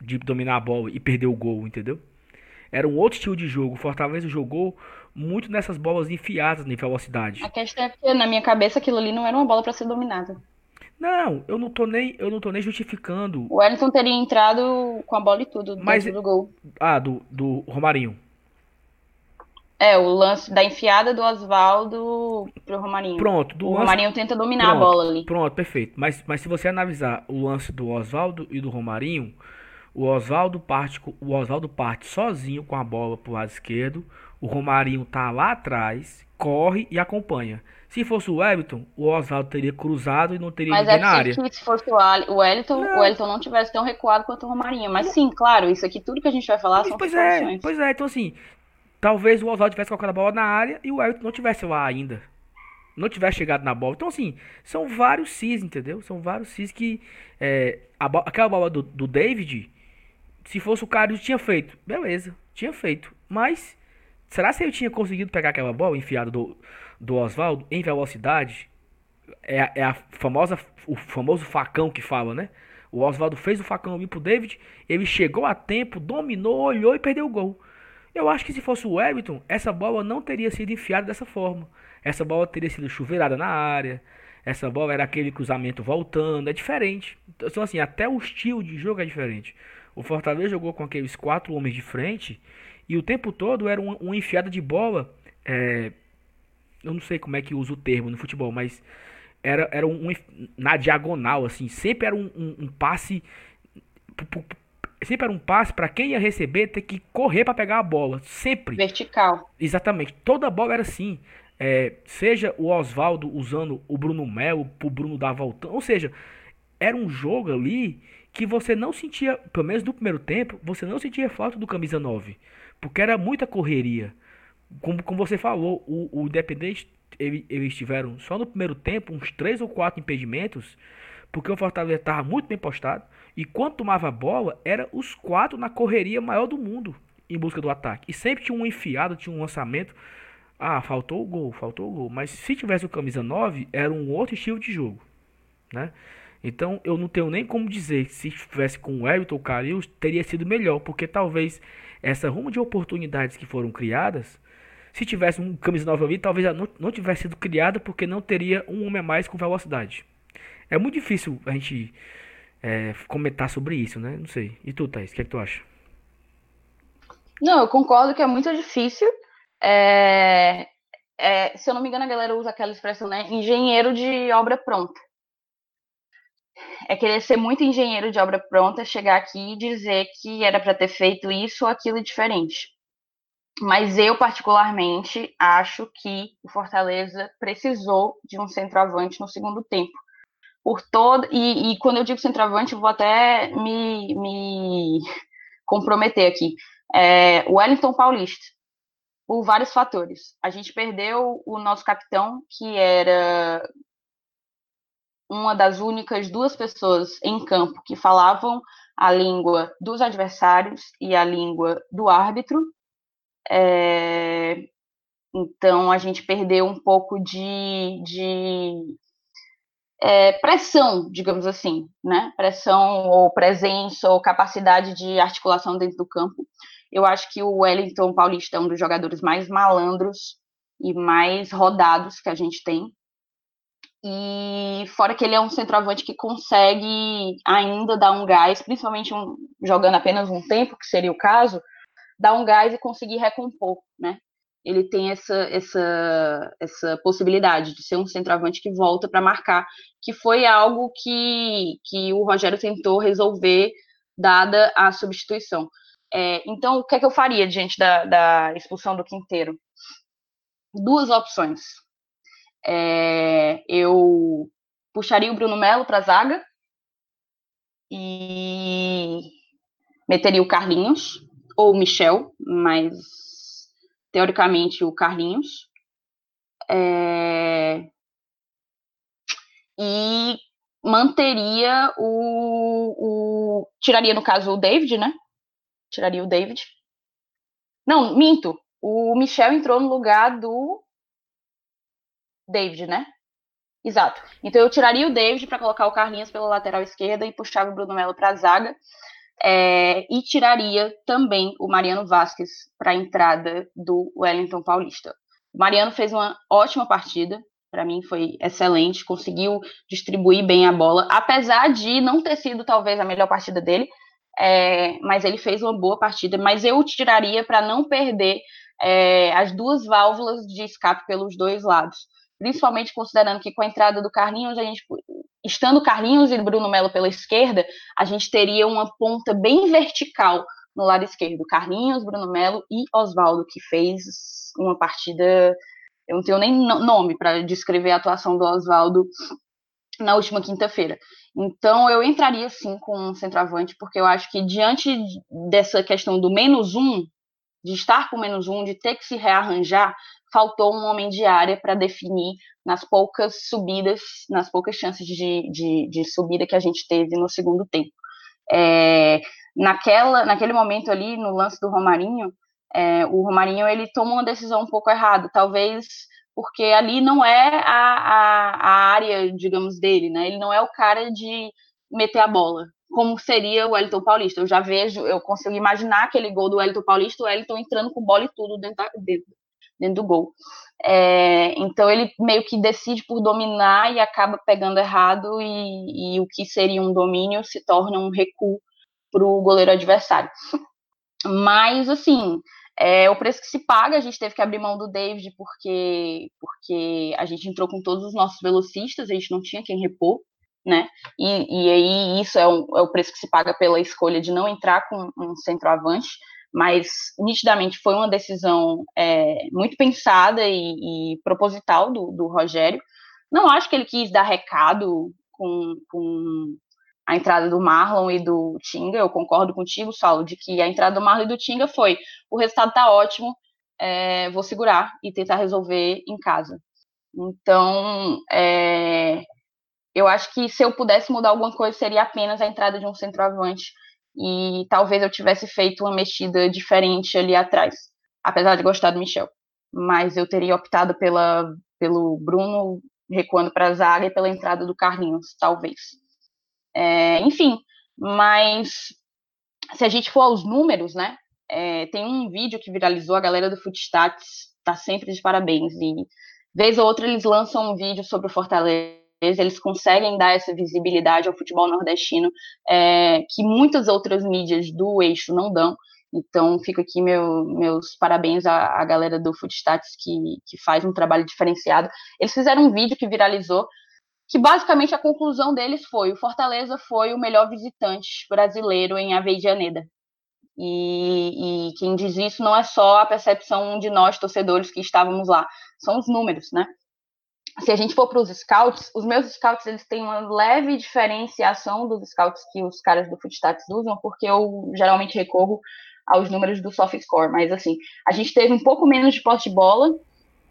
de dominar a bola e perder o gol, entendeu? Era um outro estilo de jogo. O Fortaleza jogou muito nessas bolas enfiadas em velocidade. A questão é que na minha cabeça aquilo ali não era uma bola para ser dominada. Não, eu não tô nem, eu não tô nem justificando. O Wellington teria entrado com a bola e tudo Mas, do gol. Ah, do, do Romarinho. É, o lance da enfiada do Oswaldo pro Romarinho. Pronto. Do o lance... Romarinho tenta dominar pronto, a bola ali. Pronto, perfeito. Mas, mas se você analisar o lance do Oswaldo e do Romarinho, o Oswaldo parte, o Oswaldo parte sozinho com a bola pro lado esquerdo. O Romarinho tá lá atrás, corre e acompanha. Se fosse o Wellington, o Oswaldo teria cruzado e não teria Mas ninguém é na área. Que se fosse o Wellington, não. o Wellington não tivesse tão recuado quanto o Romarinho. Mas sim, claro, isso aqui tudo que a gente vai falar são pois é, pois é, então assim, talvez o Oswaldo tivesse colocado a bola na área e o Wellington não tivesse lá ainda. Não tivesse chegado na bola. Então, assim, são vários cis, entendeu? São vários cis que. É, a, aquela bola do, do David se fosse o Karius tinha feito. Beleza, tinha feito. Mas, será se ele tinha conseguido pegar aquela bola enfiada do, do Oswaldo em velocidade? É, é a famosa, o famoso facão que fala, né? O Oswaldo fez o facão ali pro David, ele chegou a tempo, dominou, olhou e perdeu o gol. Eu acho que se fosse o Everton, essa bola não teria sido enfiada dessa forma. Essa bola teria sido chuveirada na área. Essa bola era aquele cruzamento voltando. É diferente. Então, assim, até o estilo de jogo é diferente. O Fortaleza jogou com aqueles quatro homens de frente e o tempo todo era uma, enfiada de bola. É, eu não sei como é que usa o termo no futebol, mas era, era um, um na diagonal, assim. Sempre era um, um, um passe. Sempre era um passe para quem ia receber ter que correr para pegar a bola. Sempre. Vertical. Exatamente. Toda bola era assim. É, seja o Oswaldo usando o Bruno Melo pro Bruno dar voltando. Ou seja, era um jogo ali que você não sentia, pelo menos no primeiro tempo, você não sentia falta do camisa 9. Porque era muita correria. Como, como você falou, o, o Independente, ele, eles tiveram só no primeiro tempo uns 3 ou 4 impedimentos, porque o Fortaleza estava muito bem postado. E quando tomava a bola, era os quatro na correria maior do mundo em busca do ataque. E sempre tinha um enfiado, tinha um lançamento. Ah, faltou o gol, faltou o gol. Mas se tivesse o camisa 9, era um outro estilo de jogo. Né? Então eu não tenho nem como dizer que se estivesse com o Everton ou Calil teria sido melhor, porque talvez essa rumo de oportunidades que foram criadas, se tivesse um camisa nova ali, talvez não, não tivesse sido criada porque não teria um homem a mais com velocidade. É muito difícil a gente é, comentar sobre isso, né? Não sei. E tu, Thaís, o que, é que tu acha? Não, eu concordo que é muito difícil. É, é, se eu não me engano, a galera usa aquela expressão, né? Engenheiro de obra pronta é querer ser muito engenheiro de obra pronta, chegar aqui e dizer que era para ter feito isso ou aquilo diferente. Mas eu, particularmente, acho que o Fortaleza precisou de um centroavante no segundo tempo. Por todo e, e quando eu digo centroavante, eu vou até me, me comprometer aqui. É, Wellington Paulista, por vários fatores. A gente perdeu o nosso capitão, que era uma das únicas duas pessoas em campo que falavam a língua dos adversários e a língua do árbitro. É, então, a gente perdeu um pouco de, de é, pressão, digamos assim, né? Pressão ou presença ou capacidade de articulação dentro do campo. Eu acho que o Wellington Paulista é um dos jogadores mais malandros e mais rodados que a gente tem. E fora que ele é um centroavante que consegue ainda dar um gás, principalmente um, jogando apenas um tempo, que seria o caso, dar um gás e conseguir recompor, né? Ele tem essa, essa, essa possibilidade de ser um centroavante que volta para marcar, que foi algo que, que o Rogério tentou resolver, dada a substituição. É, então, o que é que eu faria diante da, da expulsão do Quinteiro? Duas opções. É, eu puxaria o Bruno Melo para a zaga e meteria o Carlinhos ou o Michel, mas teoricamente o Carlinhos. É, e manteria o, o. Tiraria, no caso, o David, né? Tiraria o David. Não, minto. O Michel entrou no lugar do David, né? Exato. Então eu tiraria o David para colocar o Carlinhos pela lateral esquerda e puxava o Bruno Melo para a zaga. É, e tiraria também o Mariano Vasquez para a entrada do Wellington Paulista. O Mariano fez uma ótima partida, para mim foi excelente, conseguiu distribuir bem a bola, apesar de não ter sido talvez a melhor partida dele, é, mas ele fez uma boa partida. Mas eu tiraria para não perder é, as duas válvulas de escape pelos dois lados principalmente considerando que com a entrada do Carlinhos, a gente, estando Carlinhos e Bruno Melo pela esquerda, a gente teria uma ponta bem vertical no lado esquerdo. Carlinhos, Bruno Melo e Oswaldo, que fez uma partida. Eu não tenho nem nome para descrever a atuação do Oswaldo na última quinta-feira. Então, eu entraria sim com um centroavante, porque eu acho que diante dessa questão do menos um, de estar com menos um, de ter que se rearranjar, faltou um homem de área para definir nas poucas subidas, nas poucas chances de, de, de, subida que a gente teve no segundo tempo. É, naquela, naquele momento ali, no lance do Romarinho, é, o Romarinho ele tomou uma decisão um pouco errada, talvez porque ali não é a, a, a área, digamos, dele, né? Ele não é o cara de meter a bola, como seria o Wellington Paulista. Eu já vejo, eu consigo imaginar aquele gol do Wellington Paulista, o Wellington entrando com bola e tudo dentro, dentro, dentro do gol. É, então ele meio que decide por dominar e acaba pegando errado e, e o que seria um domínio se torna um recuo para o goleiro adversário. Mas assim, é, o preço que se paga, a gente teve que abrir mão do David porque, porque a gente entrou com todos os nossos velocistas, a gente não tinha quem repor, né? E, e aí isso é, um, é o preço que se paga pela escolha de não entrar com um centroavante mas nitidamente foi uma decisão é, muito pensada e, e proposital do, do, Rogério. Não acho que ele quis dar recado com, com, a entrada do Marlon e do Tinga. Eu concordo contigo, Saulo, de que a entrada do Marlon e do Tinga foi o resultado está ótimo, é, vou segurar e tentar resolver em casa. Então, é, eu acho que se eu pudesse mudar alguma coisa seria apenas a entrada de um centroavante e talvez eu tivesse feito uma mexida diferente ali atrás, apesar de gostar do Michel. Mas eu teria optado pela, pelo Bruno recuando para a zaga e pela entrada do Carlinhos, talvez. É, enfim, mas se a gente for aos números, né? É, tem um vídeo que viralizou, a galera do Footstats está sempre de parabéns. E vez ou outra eles lançam um vídeo sobre o Fortaleza eles conseguem dar essa visibilidade ao futebol nordestino é, que muitas outras mídias do eixo não dão. Então, fica aqui meu, meus parabéns à, à galera do Footstats que, que faz um trabalho diferenciado. Eles fizeram um vídeo que viralizou, que basicamente a conclusão deles foi: o Fortaleza foi o melhor visitante brasileiro em Aveijaneda. E, e quem diz isso não é só a percepção de nós, torcedores, que estávamos lá, são os números, né? Se a gente for para os scouts, os meus scouts eles têm uma leve diferenciação dos scouts que os caras do Footstats usam, porque eu geralmente recorro aos números do soft score, mas assim, a gente teve um pouco menos de posse de bola,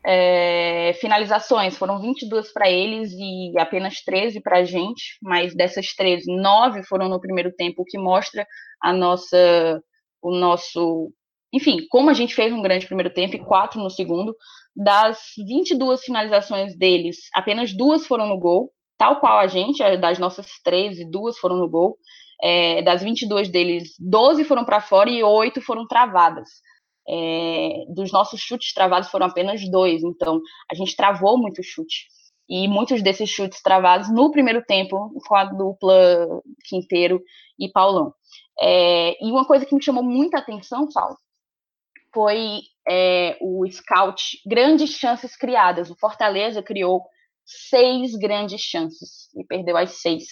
É, finalizações foram 22 para eles e apenas 13 para a gente, mas dessas 13, 9 foram no primeiro tempo, o que mostra a nossa, o nosso, enfim, como a gente fez um grande primeiro tempo e quatro no segundo. Das 22 finalizações deles, apenas duas foram no gol, tal qual a gente, das nossas 13, duas foram no gol. É, das 22 deles, 12 foram para fora e 8 foram travadas. É, dos nossos chutes travados foram apenas dois, então a gente travou muito chute. E muitos desses chutes travados no primeiro tempo com a dupla Quinteiro e Paulão. É, e uma coisa que me chamou muita atenção, Paulo, foi é, o scout grandes chances criadas. O Fortaleza criou seis grandes chances e perdeu as seis.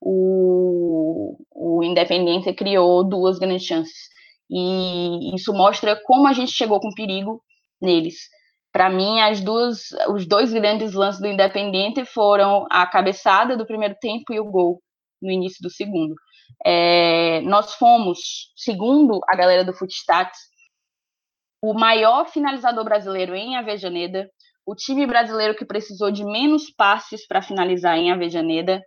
O, o Independiente criou duas grandes chances. E isso mostra como a gente chegou com perigo neles. Para mim, as duas, os dois grandes lances do Independiente foram a cabeçada do primeiro tempo e o gol no início do segundo. É, nós fomos, segundo a galera do Footstats, o maior finalizador brasileiro em Avejaneda, o time brasileiro que precisou de menos passes para finalizar em Avejaneda,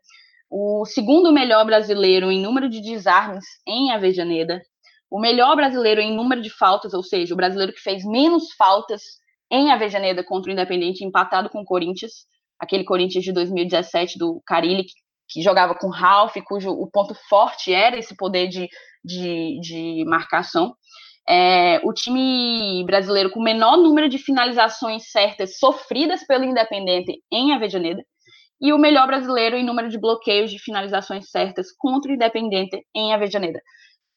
o segundo melhor brasileiro em número de desarmes em Avejaneda, o melhor brasileiro em número de faltas, ou seja, o brasileiro que fez menos faltas em Avejaneda contra o Independente, empatado com o Corinthians, aquele Corinthians de 2017 do Carilli, que jogava com Ralph, cujo o ponto forte era esse poder de, de, de marcação. É, o time brasileiro com o menor número de finalizações certas sofridas pelo Independente em Avejaneda, e o melhor brasileiro em número de bloqueios de finalizações certas contra o Independente em Avejaneda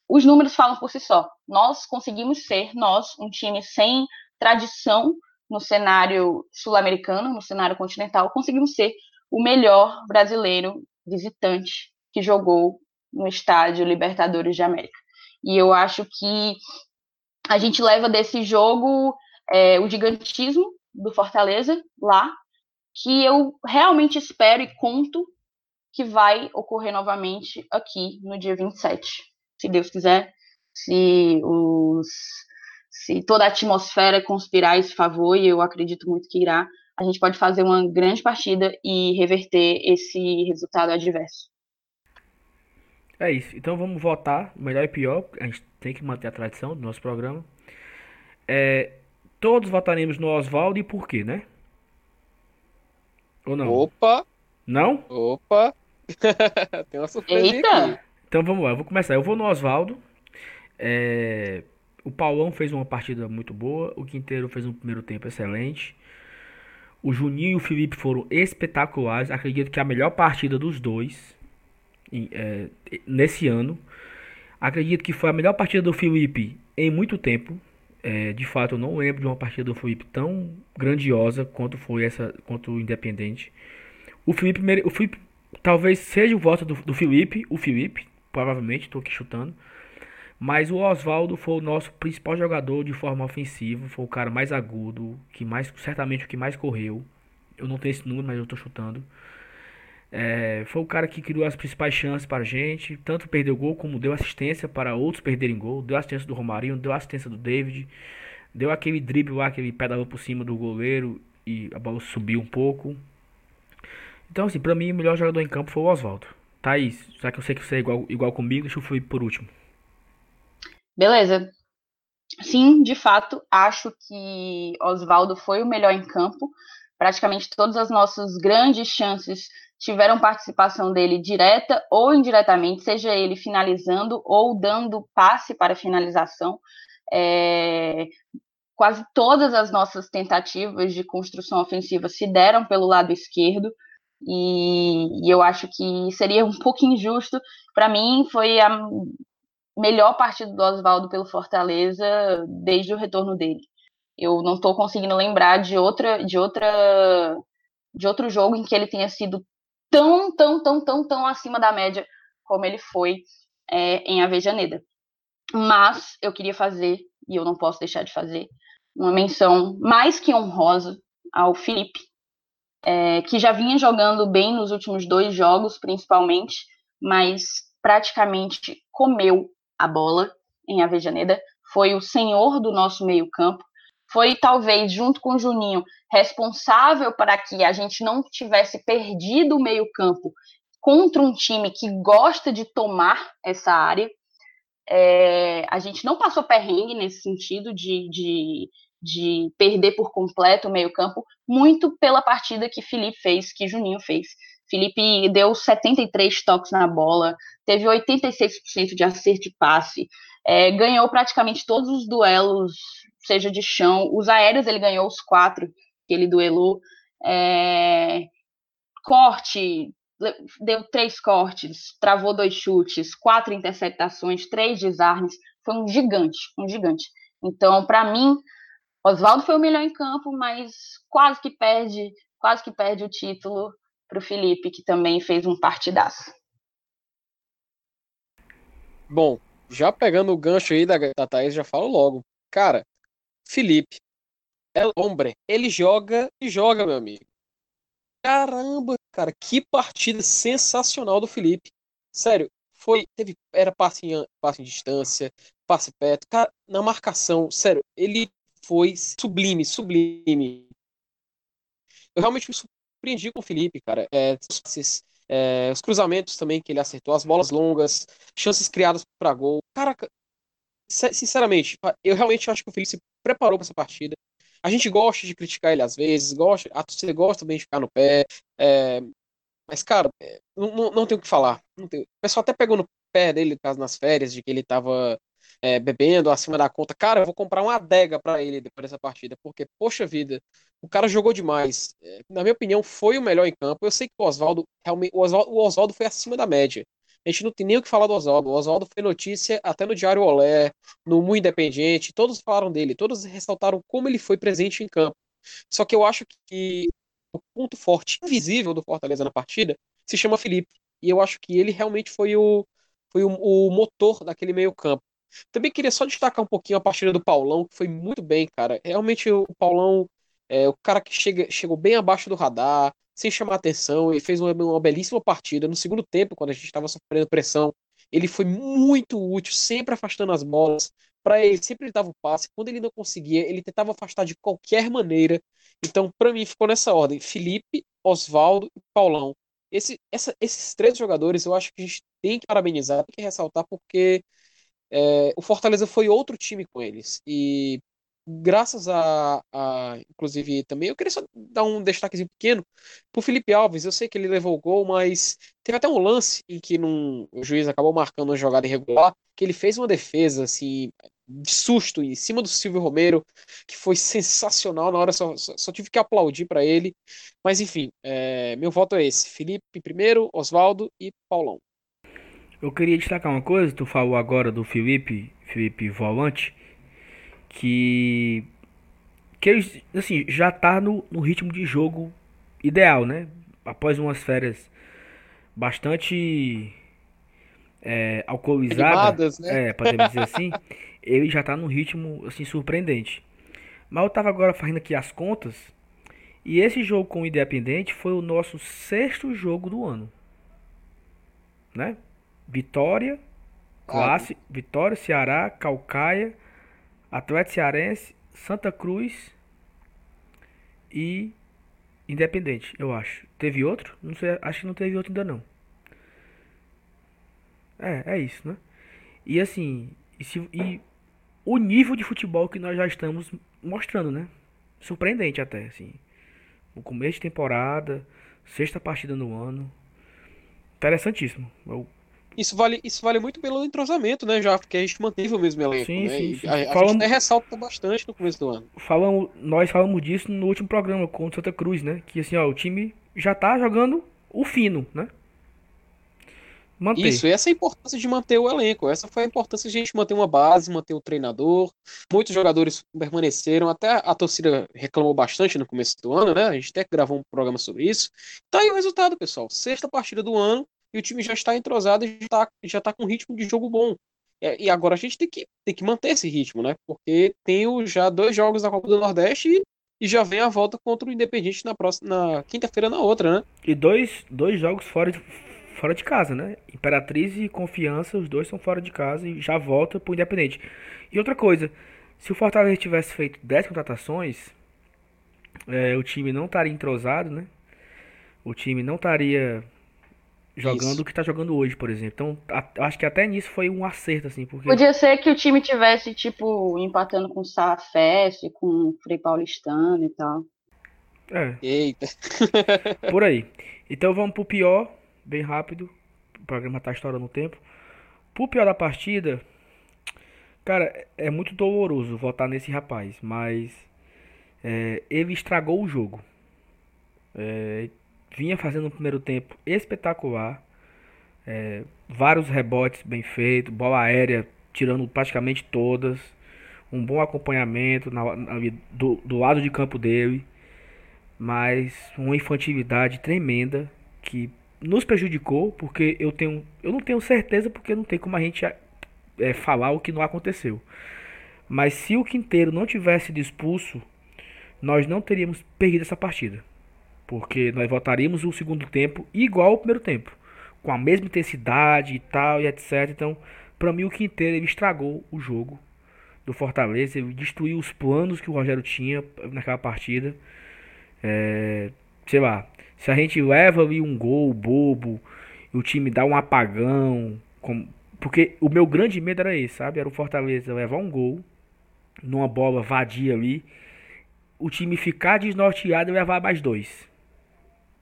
os números falam por si só. Nós conseguimos ser, nós, um time sem tradição no cenário sul-americano, no cenário continental, conseguimos ser o melhor brasileiro visitante que jogou no estádio Libertadores de América. E eu acho que a gente leva desse jogo é, o gigantismo do Fortaleza lá, que eu realmente espero e conto que vai ocorrer novamente aqui no dia 27 se Deus quiser, se os se toda a atmosfera conspirar a esse favor, e eu acredito muito que irá, a gente pode fazer uma grande partida e reverter esse resultado adverso. É isso. Então vamos votar, melhor e pior. A gente tem que manter a tradição do nosso programa. É, todos votaremos no Oswaldo e por quê, né? Ou não? Opa! Não? Opa! tem uma surpresa Eita. aqui. Então vamos lá, eu vou começar. Eu vou no Oswaldo. É... O Paulão fez uma partida muito boa. O Quinteiro fez um primeiro tempo excelente. O Juninho e o Felipe foram espetaculares. Acredito que a melhor partida dos dois é, nesse ano. Acredito que foi a melhor partida do Felipe em muito tempo. É, de fato, eu não lembro de uma partida do Felipe tão grandiosa quanto foi essa contra o Independente. O Felipe, o Felipe talvez seja o voto do, do Felipe, o Felipe, provavelmente, estou aqui chutando. Mas o Oswaldo foi o nosso principal jogador de forma ofensiva, foi o cara mais agudo, que mais certamente o que mais correu. Eu não tenho esse número, mas eu estou chutando. É, foi o cara que criou as principais chances para a gente, tanto perdeu gol como deu assistência para outros perderem gol, deu assistência do Romarinho, deu assistência do David, deu aquele drible lá que ele pedalou por cima do goleiro e a bola subiu um pouco. Então assim, para mim o melhor jogador em campo foi o Oswaldo. Thaís, já que eu sei que você é igual, igual comigo, deixa eu fui por último. Beleza. Sim, de fato, acho que Oswaldo foi o melhor em campo. Praticamente todas as nossas grandes chances tiveram participação dele direta ou indiretamente, seja ele finalizando ou dando passe para finalização. É, quase todas as nossas tentativas de construção ofensiva se deram pelo lado esquerdo. E, e eu acho que seria um pouco injusto. Para mim, foi a melhor partida do Oswaldo pelo Fortaleza desde o retorno dele. Eu não estou conseguindo lembrar de outra, de outra, de outro jogo em que ele tenha sido tão, tão, tão, tão, tão acima da média como ele foi é, em Avejaneda. Mas eu queria fazer, e eu não posso deixar de fazer, uma menção mais que honrosa ao Felipe, é, que já vinha jogando bem nos últimos dois jogos, principalmente, mas praticamente comeu a bola em Avejaneda. Foi o senhor do nosso meio-campo. Foi talvez, junto com o Juninho, responsável para que a gente não tivesse perdido o meio-campo contra um time que gosta de tomar essa área. É, a gente não passou perrengue nesse sentido de, de, de perder por completo o meio-campo, muito pela partida que Felipe fez, que Juninho fez. Felipe deu 73 toques na bola, teve 86% de acerto de passe, é, ganhou praticamente todos os duelos, seja de chão, os aéreos ele ganhou os quatro que ele duelou, é, corte, deu três cortes, travou dois chutes, quatro interceptações, três desarmes, foi um gigante, um gigante. Então, para mim, Oswaldo foi o melhor em campo, mas quase que perde, quase que perde o título para o Felipe, que também fez um partidaço. Bom, já pegando o gancho aí da, da Thaís, já falo logo. Cara, Felipe, é hombre, ele joga e joga, meu amigo. Caramba, cara, que partida sensacional do Felipe. Sério, foi, teve, era passe em, passe em distância, passe perto, cara, na marcação, sério, ele foi sublime, sublime. Eu realmente me surpreendi com o Felipe, cara. É, esses, é, os cruzamentos também que ele acertou, as bolas longas, chances criadas para gol. Cara, sinceramente, eu realmente acho que o Felipe se preparou para essa partida. A gente gosta de criticar ele às vezes, gosta, a torcida gosta também de ficar no pé. É, mas, cara, é, não, não, não tem o que falar. O pessoal até pegou no pé dele nas férias, de que ele tava é, bebendo acima da conta. Cara, eu vou comprar uma adega para ele depois dessa partida, porque, poxa vida, o cara jogou demais. É, na minha opinião, foi o melhor em campo. Eu sei que o Oswaldo, realmente, o Oswaldo foi acima da média. A gente não tem nem o que falar do Oswaldo. O Oswaldo foi notícia até no Diário Olé, no Mu Independente, todos falaram dele, todos ressaltaram como ele foi presente em campo. Só que eu acho que o ponto forte invisível do Fortaleza na partida se chama Felipe. E eu acho que ele realmente foi o, foi o, o motor daquele meio campo. Também queria só destacar um pouquinho a partida do Paulão, que foi muito bem, cara. Realmente o Paulão é o cara que chega, chegou bem abaixo do radar, sem chamar atenção, e fez uma, uma belíssima partida. No segundo tempo, quando a gente estava sofrendo pressão, ele foi muito útil, sempre afastando as bolas. Para ele, sempre ele dava o passe. Quando ele não conseguia, ele tentava afastar de qualquer maneira. Então, para mim, ficou nessa ordem: Felipe, Oswaldo e Paulão. Esse, essa, esses três jogadores eu acho que a gente tem que parabenizar, tem que ressaltar, porque é, o Fortaleza foi outro time com eles. E graças a, a, inclusive também eu queria só dar um destaquezinho pequeno pro Felipe Alves. Eu sei que ele levou o gol mas teve até um lance em que num, o juiz acabou marcando uma jogada irregular que ele fez uma defesa assim de susto em cima do Silvio Romero que foi sensacional. Na hora só, só, só tive que aplaudir para ele. Mas enfim é, meu voto é esse. Felipe primeiro Oswaldo e Paulão. Eu queria destacar uma coisa, tu falou agora do Felipe, Felipe Volante, que que assim, já tá no, no ritmo de jogo ideal, né? Após umas férias bastante é, alcoolizadas, né? é, podemos dizer assim, ele já tá num ritmo assim surpreendente. Mas eu tava agora fazendo aqui as contas e esse jogo com o Independente foi o nosso sexto jogo do ano, né? Vitória, Classe, Vitória, Ceará, Calcaia, Atlético Cearense, Santa Cruz e Independente, eu acho. Teve outro? Não sei, acho que não teve outro ainda não. É, é isso, né? E assim, e, se, e o nível de futebol que nós já estamos mostrando, né? Surpreendente até, assim. O começo de temporada, sexta partida no ano. Interessantíssimo. Eu isso vale, isso vale muito pelo entrosamento, né, já, porque a gente manteve o mesmo elenco, sim, né? Sim, sim. A, a falamos, gente até ressalta bastante no começo do ano. Falamos, nós falamos disso no último programa com o Santa Cruz, né? Que assim, ó, o time já tá jogando o fino, né? Manter. Isso, essa é a importância de manter o elenco. Essa foi a importância de a gente manter uma base, manter o treinador. Muitos jogadores permaneceram, até a torcida reclamou bastante no começo do ano, né? A gente até gravou um programa sobre isso. Tá aí o resultado, pessoal. Sexta partida do ano, e o time já está entrosado e já está, já está com um ritmo de jogo bom. É, e agora a gente tem que, tem que manter esse ritmo, né? Porque tem o, já dois jogos da Copa do Nordeste e, e já vem a volta contra o Independente na próxima na quinta-feira na outra, né? E dois, dois jogos fora de, fora de casa, né? Imperatriz e Confiança, os dois são fora de casa e já volta pro Independente. E outra coisa, Se o Fortaleza tivesse feito 10 contratações, é, o time não estaria entrosado, né? O time não estaria jogando Isso. o que está jogando hoje, por exemplo. Então, a, acho que até nisso foi um acerto, assim, porque... Podia ser que o time tivesse, tipo, empatando com o Safes, com o Frei Paulistano e tal. É. Eita. por aí. Então vamos pro pior, bem rápido. O programa tá estourando o tempo. Pro pior da partida, cara, é muito doloroso votar nesse rapaz, mas é, ele estragou o jogo. É, vinha fazendo um primeiro tempo espetacular. É, vários rebotes bem feitos, bola aérea tirando praticamente todas. Um bom acompanhamento na, na, do, do lado de campo dele. Mas uma infantilidade tremenda que nos prejudicou, porque eu tenho. Eu não tenho certeza porque não tem como a gente é, falar o que não aconteceu. Mas se o Quinteiro não tivesse expulso, nós não teríamos perdido essa partida. Porque nós voltaríamos o segundo tempo igual ao primeiro tempo. Com a mesma intensidade e tal e etc. Então, para mim o Quinteiro ele estragou o jogo do Fortaleza. Ele destruiu os planos que o Rogério tinha naquela partida. É, sei lá, se a gente leva ali um gol bobo, e o time dá um apagão, com, porque o meu grande medo era esse, sabe? Era o Fortaleza levar um gol numa bola vadia ali, o time ficar desnorteado e levar mais dois.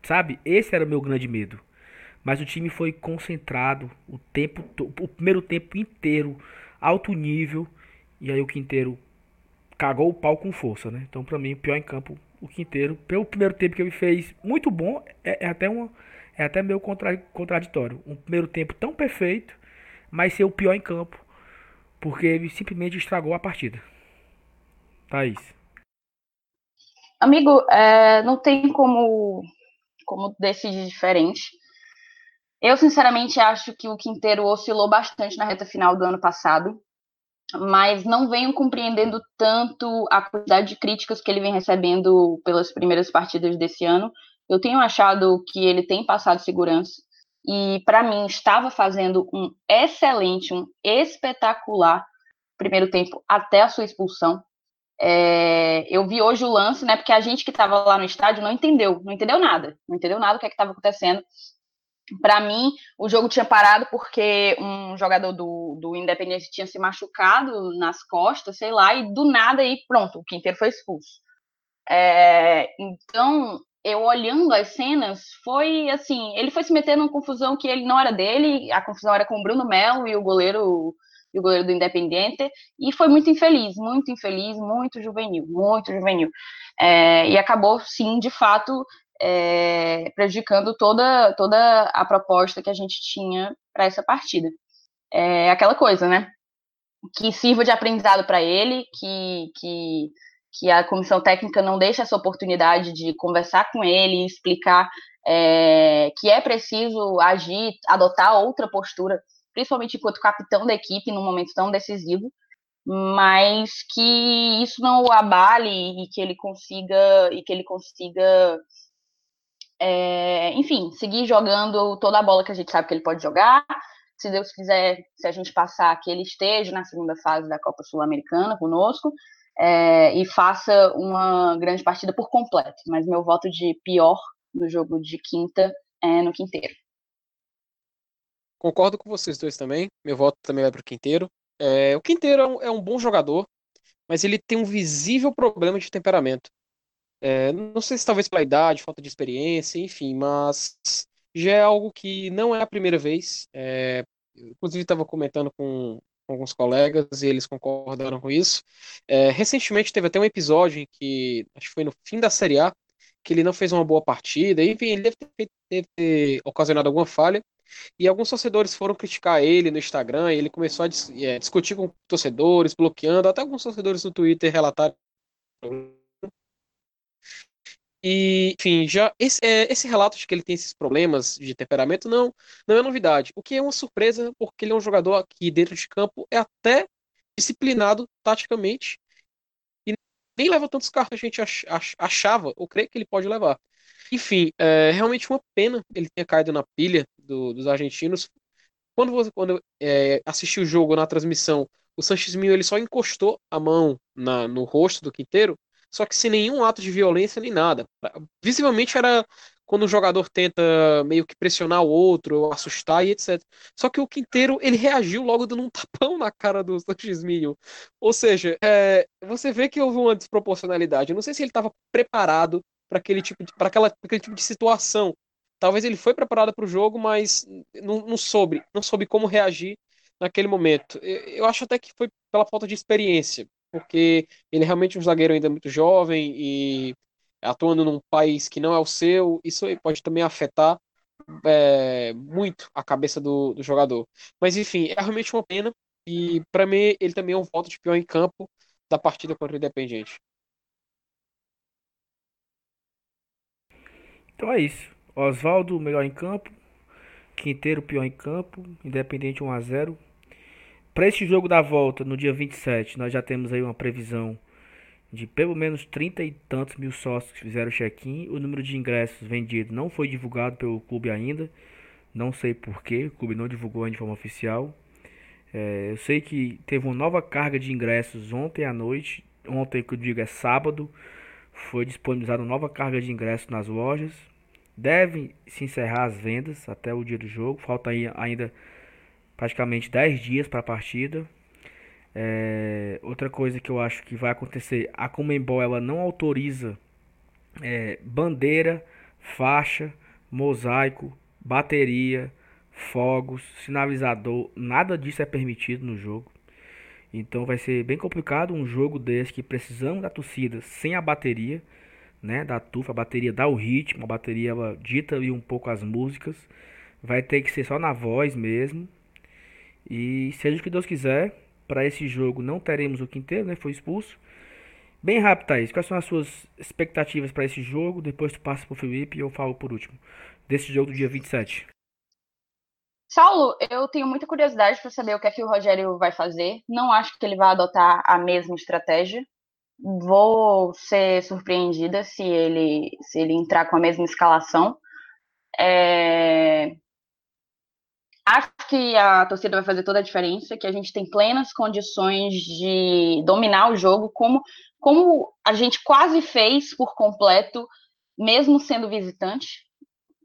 Sabe? Esse era o meu grande medo. Mas o time foi concentrado o tempo, o primeiro tempo inteiro, alto nível, e aí o Quinteiro cagou o pau com força, né? Então, para mim, o pior em campo, o Quinteiro, pelo primeiro tempo que ele fez, muito bom, é, é até uma é até meio contra, contraditório. Um primeiro tempo tão perfeito, mas ser o pior em campo, porque ele simplesmente estragou a partida. Thaís. Amigo, é, não tem como como decidir diferente. Eu, sinceramente, acho que o Quinteiro oscilou bastante na reta final do ano passado, mas não venho compreendendo tanto a quantidade de críticas que ele vem recebendo pelas primeiras partidas desse ano. Eu tenho achado que ele tem passado segurança e, para mim, estava fazendo um excelente, um espetacular primeiro tempo até a sua expulsão. É, eu vi hoje o lance, né? Porque a gente que estava lá no estádio não entendeu, não entendeu nada, não entendeu nada do que é estava acontecendo. Para mim, o jogo tinha parado porque um jogador do, do Independente tinha se machucado nas costas, sei lá, e do nada aí pronto, o Quinteiro foi expulso. É, então, eu olhando as cenas, foi assim, ele foi se meter numa confusão que ele não era dele, a confusão era com o Bruno Melo e o goleiro e o goleiro do Independente, e foi muito infeliz, muito infeliz, muito juvenil, muito juvenil. É, e acabou, sim, de fato, é, prejudicando toda, toda a proposta que a gente tinha para essa partida. É aquela coisa, né? Que sirva de aprendizado para ele, que, que, que a comissão técnica não deixe essa oportunidade de conversar com ele, explicar é, que é preciso agir, adotar outra postura principalmente enquanto capitão da equipe num momento tão decisivo, mas que isso não o abale e que ele consiga e que ele consiga é, enfim, seguir jogando toda a bola que a gente sabe que ele pode jogar. Se Deus quiser, se a gente passar, que ele esteja na segunda fase da Copa Sul-Americana conosco é, e faça uma grande partida por completo. Mas meu voto de pior no jogo de quinta é no quinteiro. Concordo com vocês dois também. Meu voto também vai para o Quinteiro. É, o Quinteiro é um, é um, bom jogador, mas ele tem um visível problema de temperamento. É, não sei se talvez pela idade, falta de experiência, enfim, mas já é algo que não é a primeira vez. É, inclusive, estava comentando com, com, alguns colegas e eles concordaram com isso. É, recentemente teve até um episódio em que, acho que foi no fim da Série A, que ele não fez uma boa partida, enfim, ele deve ter, deve ter ocasionado alguma falha. E alguns torcedores foram criticar ele no Instagram, ele começou a dis é, discutir com torcedores, bloqueando, até alguns torcedores no Twitter relataram. E, enfim, já esse, é, esse relato de que ele tem esses problemas de temperamento não, não é novidade. O que é uma surpresa, porque ele é um jogador que dentro de campo é até disciplinado taticamente e nem leva tantos carros que a gente achava ou crê que ele pode levar. Enfim, é realmente uma pena ele ter caído na pilha do, dos argentinos. Quando você quando é, assisti o jogo na transmissão, o Sanches Minho ele só encostou a mão na, no rosto do Quinteiro, só que sem nenhum ato de violência nem nada. Visivelmente era quando o jogador tenta meio que pressionar o outro, assustar e etc. Só que o Quinteiro, ele reagiu logo dando um tapão na cara do Sanches Minho. Ou seja, é, você vê que houve uma desproporcionalidade. Eu não sei se ele estava preparado para aquele tipo de, para aquela, aquele tipo de situação. Talvez ele foi preparado para o jogo, mas não, não soube, não soube como reagir naquele momento. Eu, eu acho até que foi pela falta de experiência, porque ele é realmente um zagueiro ainda muito jovem e atuando num país que não é o seu, isso pode também afetar é, muito a cabeça do, do, jogador. Mas enfim, é realmente uma pena e para mim ele também é um voto de pior em campo da partida contra o Independiente. Então é isso. Oswaldo, melhor em campo. Quinteiro, pior em campo. Independente 1 a 0 Para esse jogo da volta, no dia 27, nós já temos aí uma previsão de pelo menos 30 e tantos mil sócios que fizeram check-in. O número de ingressos vendidos não foi divulgado pelo clube ainda. Não sei porquê, o clube não divulgou de forma oficial. É, eu sei que teve uma nova carga de ingressos ontem à noite. Ontem, que eu digo, é sábado. Foi disponibilizada uma nova carga de ingressos nas lojas. Devem se encerrar as vendas até o dia do jogo. Falta ainda praticamente 10 dias para a partida. É, outra coisa que eu acho que vai acontecer, a Comembol ela não autoriza é, bandeira, faixa, mosaico, bateria, fogos, sinalizador, nada disso é permitido no jogo. Então vai ser bem complicado um jogo desse que precisamos da torcida sem a bateria, né, da tufa, a bateria dá o ritmo, a bateria ela dita ali um pouco as músicas. Vai ter que ser só na voz mesmo. E seja o que Deus quiser, para esse jogo não teremos o Quinteiro, né? Foi expulso. Bem rápido, Thaís. Quais são as suas expectativas para esse jogo? Depois tu passa para o Felipe e eu falo por último. Desse jogo do dia 27. Saulo, eu tenho muita curiosidade para saber o que é que o Rogério vai fazer. Não acho que ele vai adotar a mesma estratégia. Vou ser surpreendida se ele, se ele entrar com a mesma escalação. É... Acho que a torcida vai fazer toda a diferença, que a gente tem plenas condições de dominar o jogo, como, como a gente quase fez por completo, mesmo sendo visitante.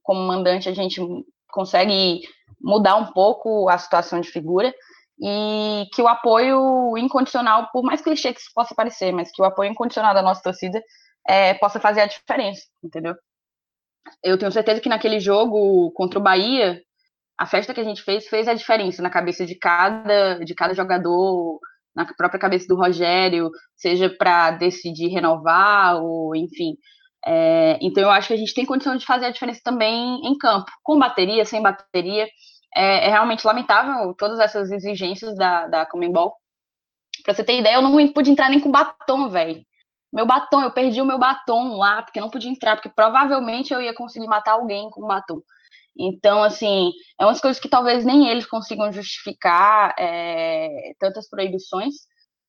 Como mandante, a gente consegue mudar um pouco a situação de figura e que o apoio incondicional, por mais clichê que isso possa parecer, mas que o apoio incondicional da nossa torcida é, possa fazer a diferença, entendeu? Eu tenho certeza que naquele jogo contra o Bahia, a festa que a gente fez fez a diferença na cabeça de cada, de cada jogador, na própria cabeça do Rogério, seja para decidir renovar ou enfim. É, então eu acho que a gente tem condição de fazer a diferença também em campo, com bateria, sem bateria. É, é realmente lamentável todas essas exigências da, da Comembol. Pra você ter ideia, eu não pude entrar nem com batom, velho. Meu batom, eu perdi o meu batom lá, porque não podia entrar, porque provavelmente eu ia conseguir matar alguém com batom. Então, assim, é umas coisas que talvez nem eles consigam justificar é, tantas proibições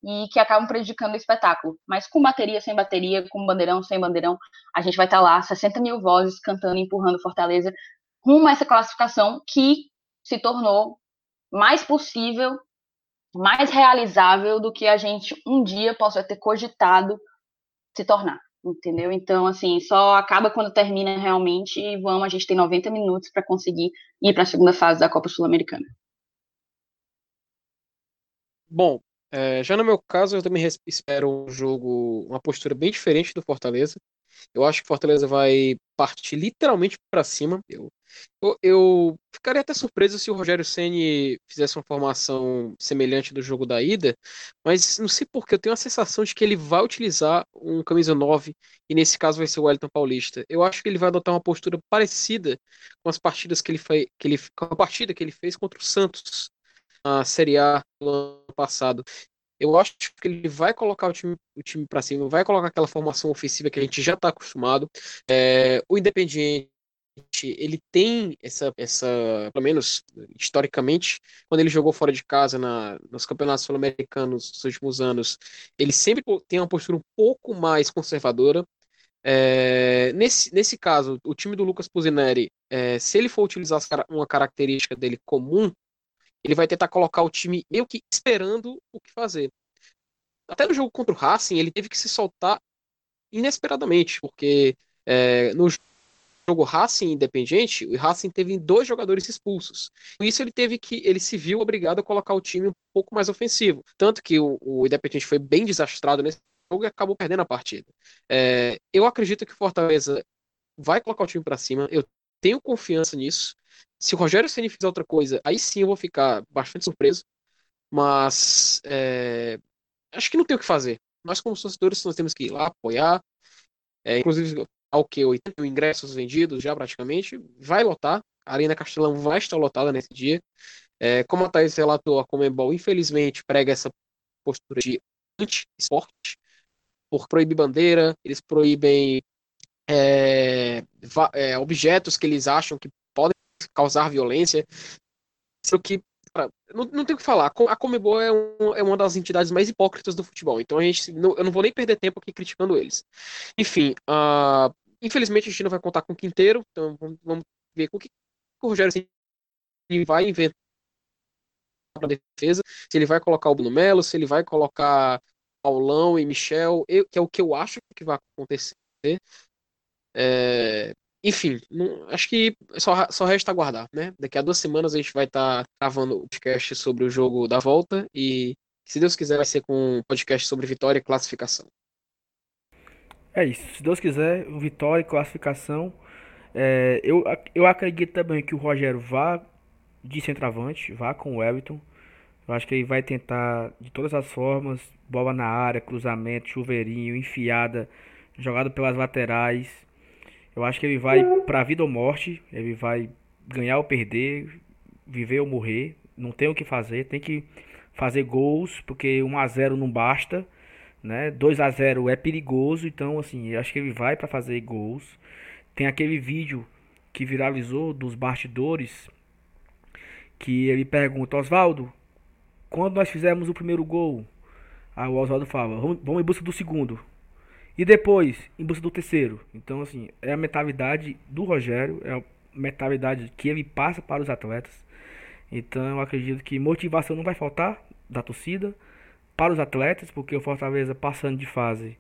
e que acabam prejudicando o espetáculo. Mas com bateria, sem bateria, com bandeirão, sem bandeirão, a gente vai estar tá lá, 60 mil vozes cantando, empurrando Fortaleza rumo a essa classificação que se tornou mais possível, mais realizável do que a gente um dia possa ter cogitado se tornar entendeu? Então, assim, só acaba quando termina realmente e vamos, a gente tem 90 minutos para conseguir ir para a segunda fase da Copa Sul-Americana. Bom, é, já no meu caso, eu também espero um jogo, uma postura bem diferente do Fortaleza. Eu acho que Fortaleza vai partir literalmente para cima. Eu, eu, eu, ficaria até surpreso se o Rogério Ceni fizesse uma formação semelhante do jogo da ida, mas não sei porque eu tenho a sensação de que ele vai utilizar um camisa 9 e nesse caso vai ser o Wellington Paulista. Eu acho que ele vai adotar uma postura parecida com as partidas que ele fez, que ele, com a partida que ele fez contra o Santos na Série A do ano passado. Eu acho que ele vai colocar o time, o time para cima, vai colocar aquela formação ofensiva que a gente já está acostumado. É, o Independiente ele tem essa, essa, pelo menos historicamente, quando ele jogou fora de casa na, nos campeonatos sul-americanos dos últimos anos, ele sempre tem uma postura um pouco mais conservadora. É, nesse, nesse caso, o time do Lucas Pusineri, é, se ele for utilizar uma característica dele comum, ele vai tentar colocar o time meio que esperando o que fazer. Até no jogo contra o Racing, ele teve que se soltar inesperadamente, porque é, no jogo Racing Independente, o Racing teve dois jogadores expulsos. Com isso ele teve que ele se viu obrigado a colocar o time um pouco mais ofensivo, tanto que o, o Independente foi bem desastrado nesse jogo e acabou perdendo a partida. É, eu acredito que o Fortaleza vai colocar o time para cima. Eu tenho confiança nisso. Se o Rogério Ceni fizer outra coisa, aí sim eu vou ficar bastante surpreso. Mas é, acho que não tem o que fazer. Nós, como torcedores, nós temos que ir lá apoiar. É, inclusive, ao que 80 mil ingressos vendidos já praticamente, vai lotar. A Arena Castelão vai estar lotada nesse dia. É, como a Thaís relatou, a Comembol, infelizmente, prega essa postura de anti-esporte, por proibir bandeira, eles proíbem é, é, objetos que eles acham que podem causar violência. Isso que não, não tem o que falar. A Comebol é, um, é, uma das entidades mais hipócritas do futebol. Então a gente, não, eu não vou nem perder tempo aqui criticando eles. Enfim, uh, infelizmente a gente não vai contar com o Quinteiro. Então vamos, vamos ver com o que o Rogério vai inventar para defesa. Se ele vai colocar o Bruno Melo, se ele vai colocar Paulão e Michel, eu, que é o que eu acho que vai acontecer. É, enfim, não, acho que só, só resta aguardar, né? Daqui a duas semanas a gente vai estar tá gravando o podcast sobre o jogo da volta e, se Deus quiser, vai ser com um podcast sobre vitória e classificação. É isso. Se Deus quiser, vitória e classificação. É, eu, eu acredito também que o Rogério vá de centroavante, vá com o Everton. Eu acho que ele vai tentar, de todas as formas, bola na área, cruzamento, chuveirinho, enfiada, jogado pelas laterais eu acho que ele vai pra vida ou morte. Ele vai ganhar ou perder, viver ou morrer. Não tem o que fazer. Tem que fazer gols, porque 1 a 0 não basta, né? 2 a 0 é perigoso, então assim, acho que ele vai para fazer gols. Tem aquele vídeo que viralizou dos bastidores que ele pergunta: "Osvaldo, quando nós fizemos o primeiro gol?" Aí o Oswaldo fala: "Vamos em busca do segundo." E depois, em busca do terceiro. Então, assim, é a mentalidade do Rogério, é a mentalidade que ele passa para os atletas. Então, eu acredito que motivação não vai faltar da torcida para os atletas, porque o Fortaleza, passando de fase,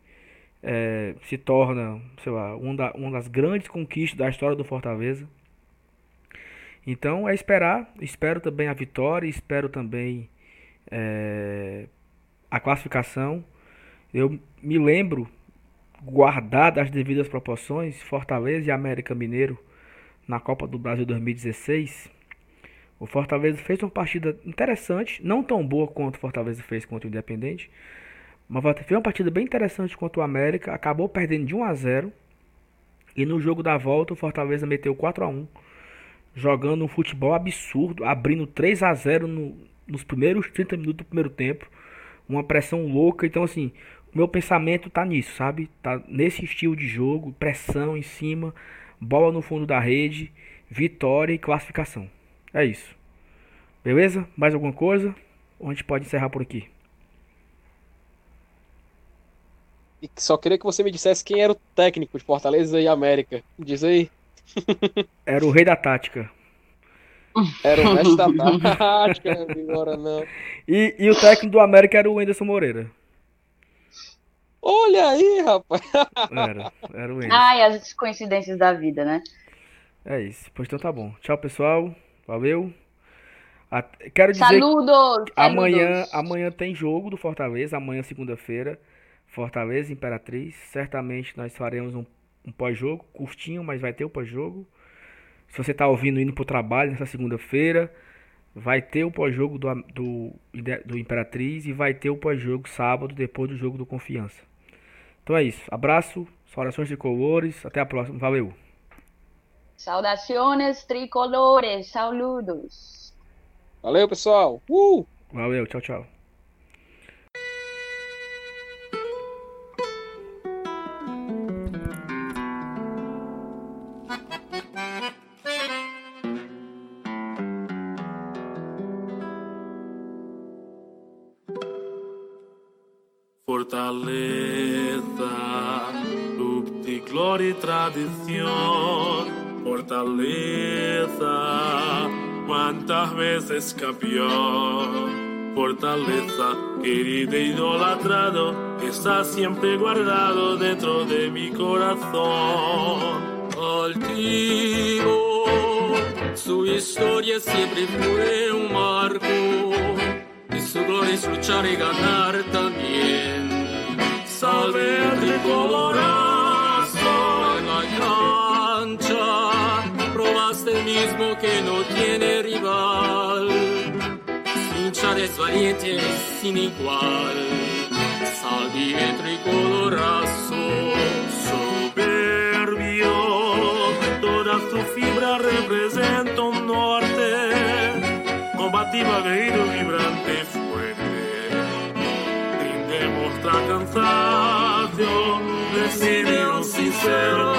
é, se torna, sei lá, uma, da, uma das grandes conquistas da história do Fortaleza. Então, é esperar. Espero também a vitória, espero também é, a classificação. Eu me lembro guardadas as devidas proporções, Fortaleza e América Mineiro na Copa do Brasil 2016, o Fortaleza fez uma partida interessante, não tão boa quanto o Fortaleza fez contra o Independente, mas fez uma partida bem interessante contra o América, acabou perdendo de 1 a 0 e no jogo da volta o Fortaleza meteu 4 a 1 jogando um futebol absurdo, abrindo 3 a 0 no, nos primeiros 30 minutos do primeiro tempo, uma pressão louca, então assim, meu pensamento tá nisso, sabe? Tá nesse estilo de jogo, pressão em cima, bola no fundo da rede, vitória e classificação. É isso. Beleza? Mais alguma coisa? Ou a gente pode encerrar por aqui? E só queria que você me dissesse quem era o técnico de Fortaleza e América. Diz aí. Era o rei da tática. Era o mestre da tática, agora não. E, e o técnico do América era o Anderson Moreira. Olha aí, rapaz. Era, era o Enzo. Ai, as coincidências da vida, né? É isso. Pois então tá bom. Tchau, pessoal. Valeu. Quero dizer saludos, que amanhã, amanhã tem jogo do Fortaleza. Amanhã, segunda-feira. Fortaleza, Imperatriz. Certamente nós faremos um, um pós-jogo. Curtinho, mas vai ter o pós-jogo. Se você tá ouvindo indo pro trabalho nessa segunda-feira. Vai ter o pós-jogo do, do, do Imperatriz e vai ter o pós-jogo sábado, depois do jogo do Confiança. Então é isso. Abraço, orações tricolores. Até a próxima. Valeu. Saudações tricolores. Saludos. Valeu, pessoal. Uh! Valeu. Tchau, tchau. Cuántas veces campeón. Fortaleza, querido idolatrado, está siempre guardado dentro de mi corazón. Altivo, su historia siempre fue un marco, y su gloria es luchar y ganar también. Salve el tricolorazo que no tiene rival. Sin es valiente sin igual. Salvi el tricolorazo. soberbio, toda su fibra representa un norte, combativo, aguerrido, vibrante, fuerte. Brindemos la cansancio, un sincero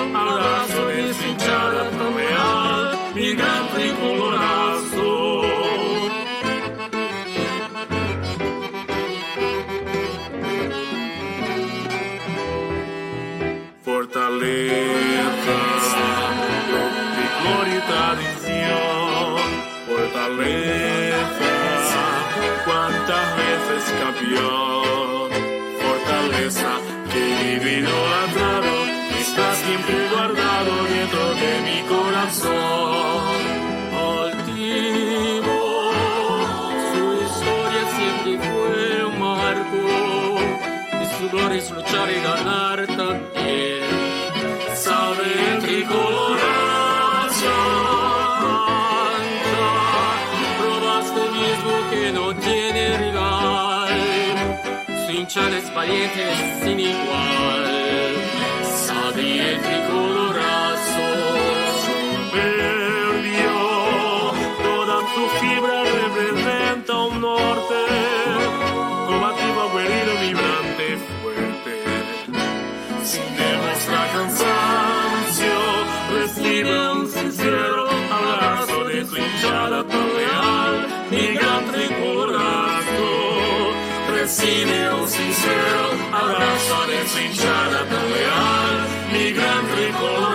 Su hinchada es valiente sin igual. Sabe el tricolorazo. soberbio, toda su fibra representa un norte, combativo, aguerrido, vibrante, fuerte. Sin demostrar cansancio, recibe un sincero abrazo de su hinchada sin el sincero, abrazo de sin charla peleal, mi gran tricolor.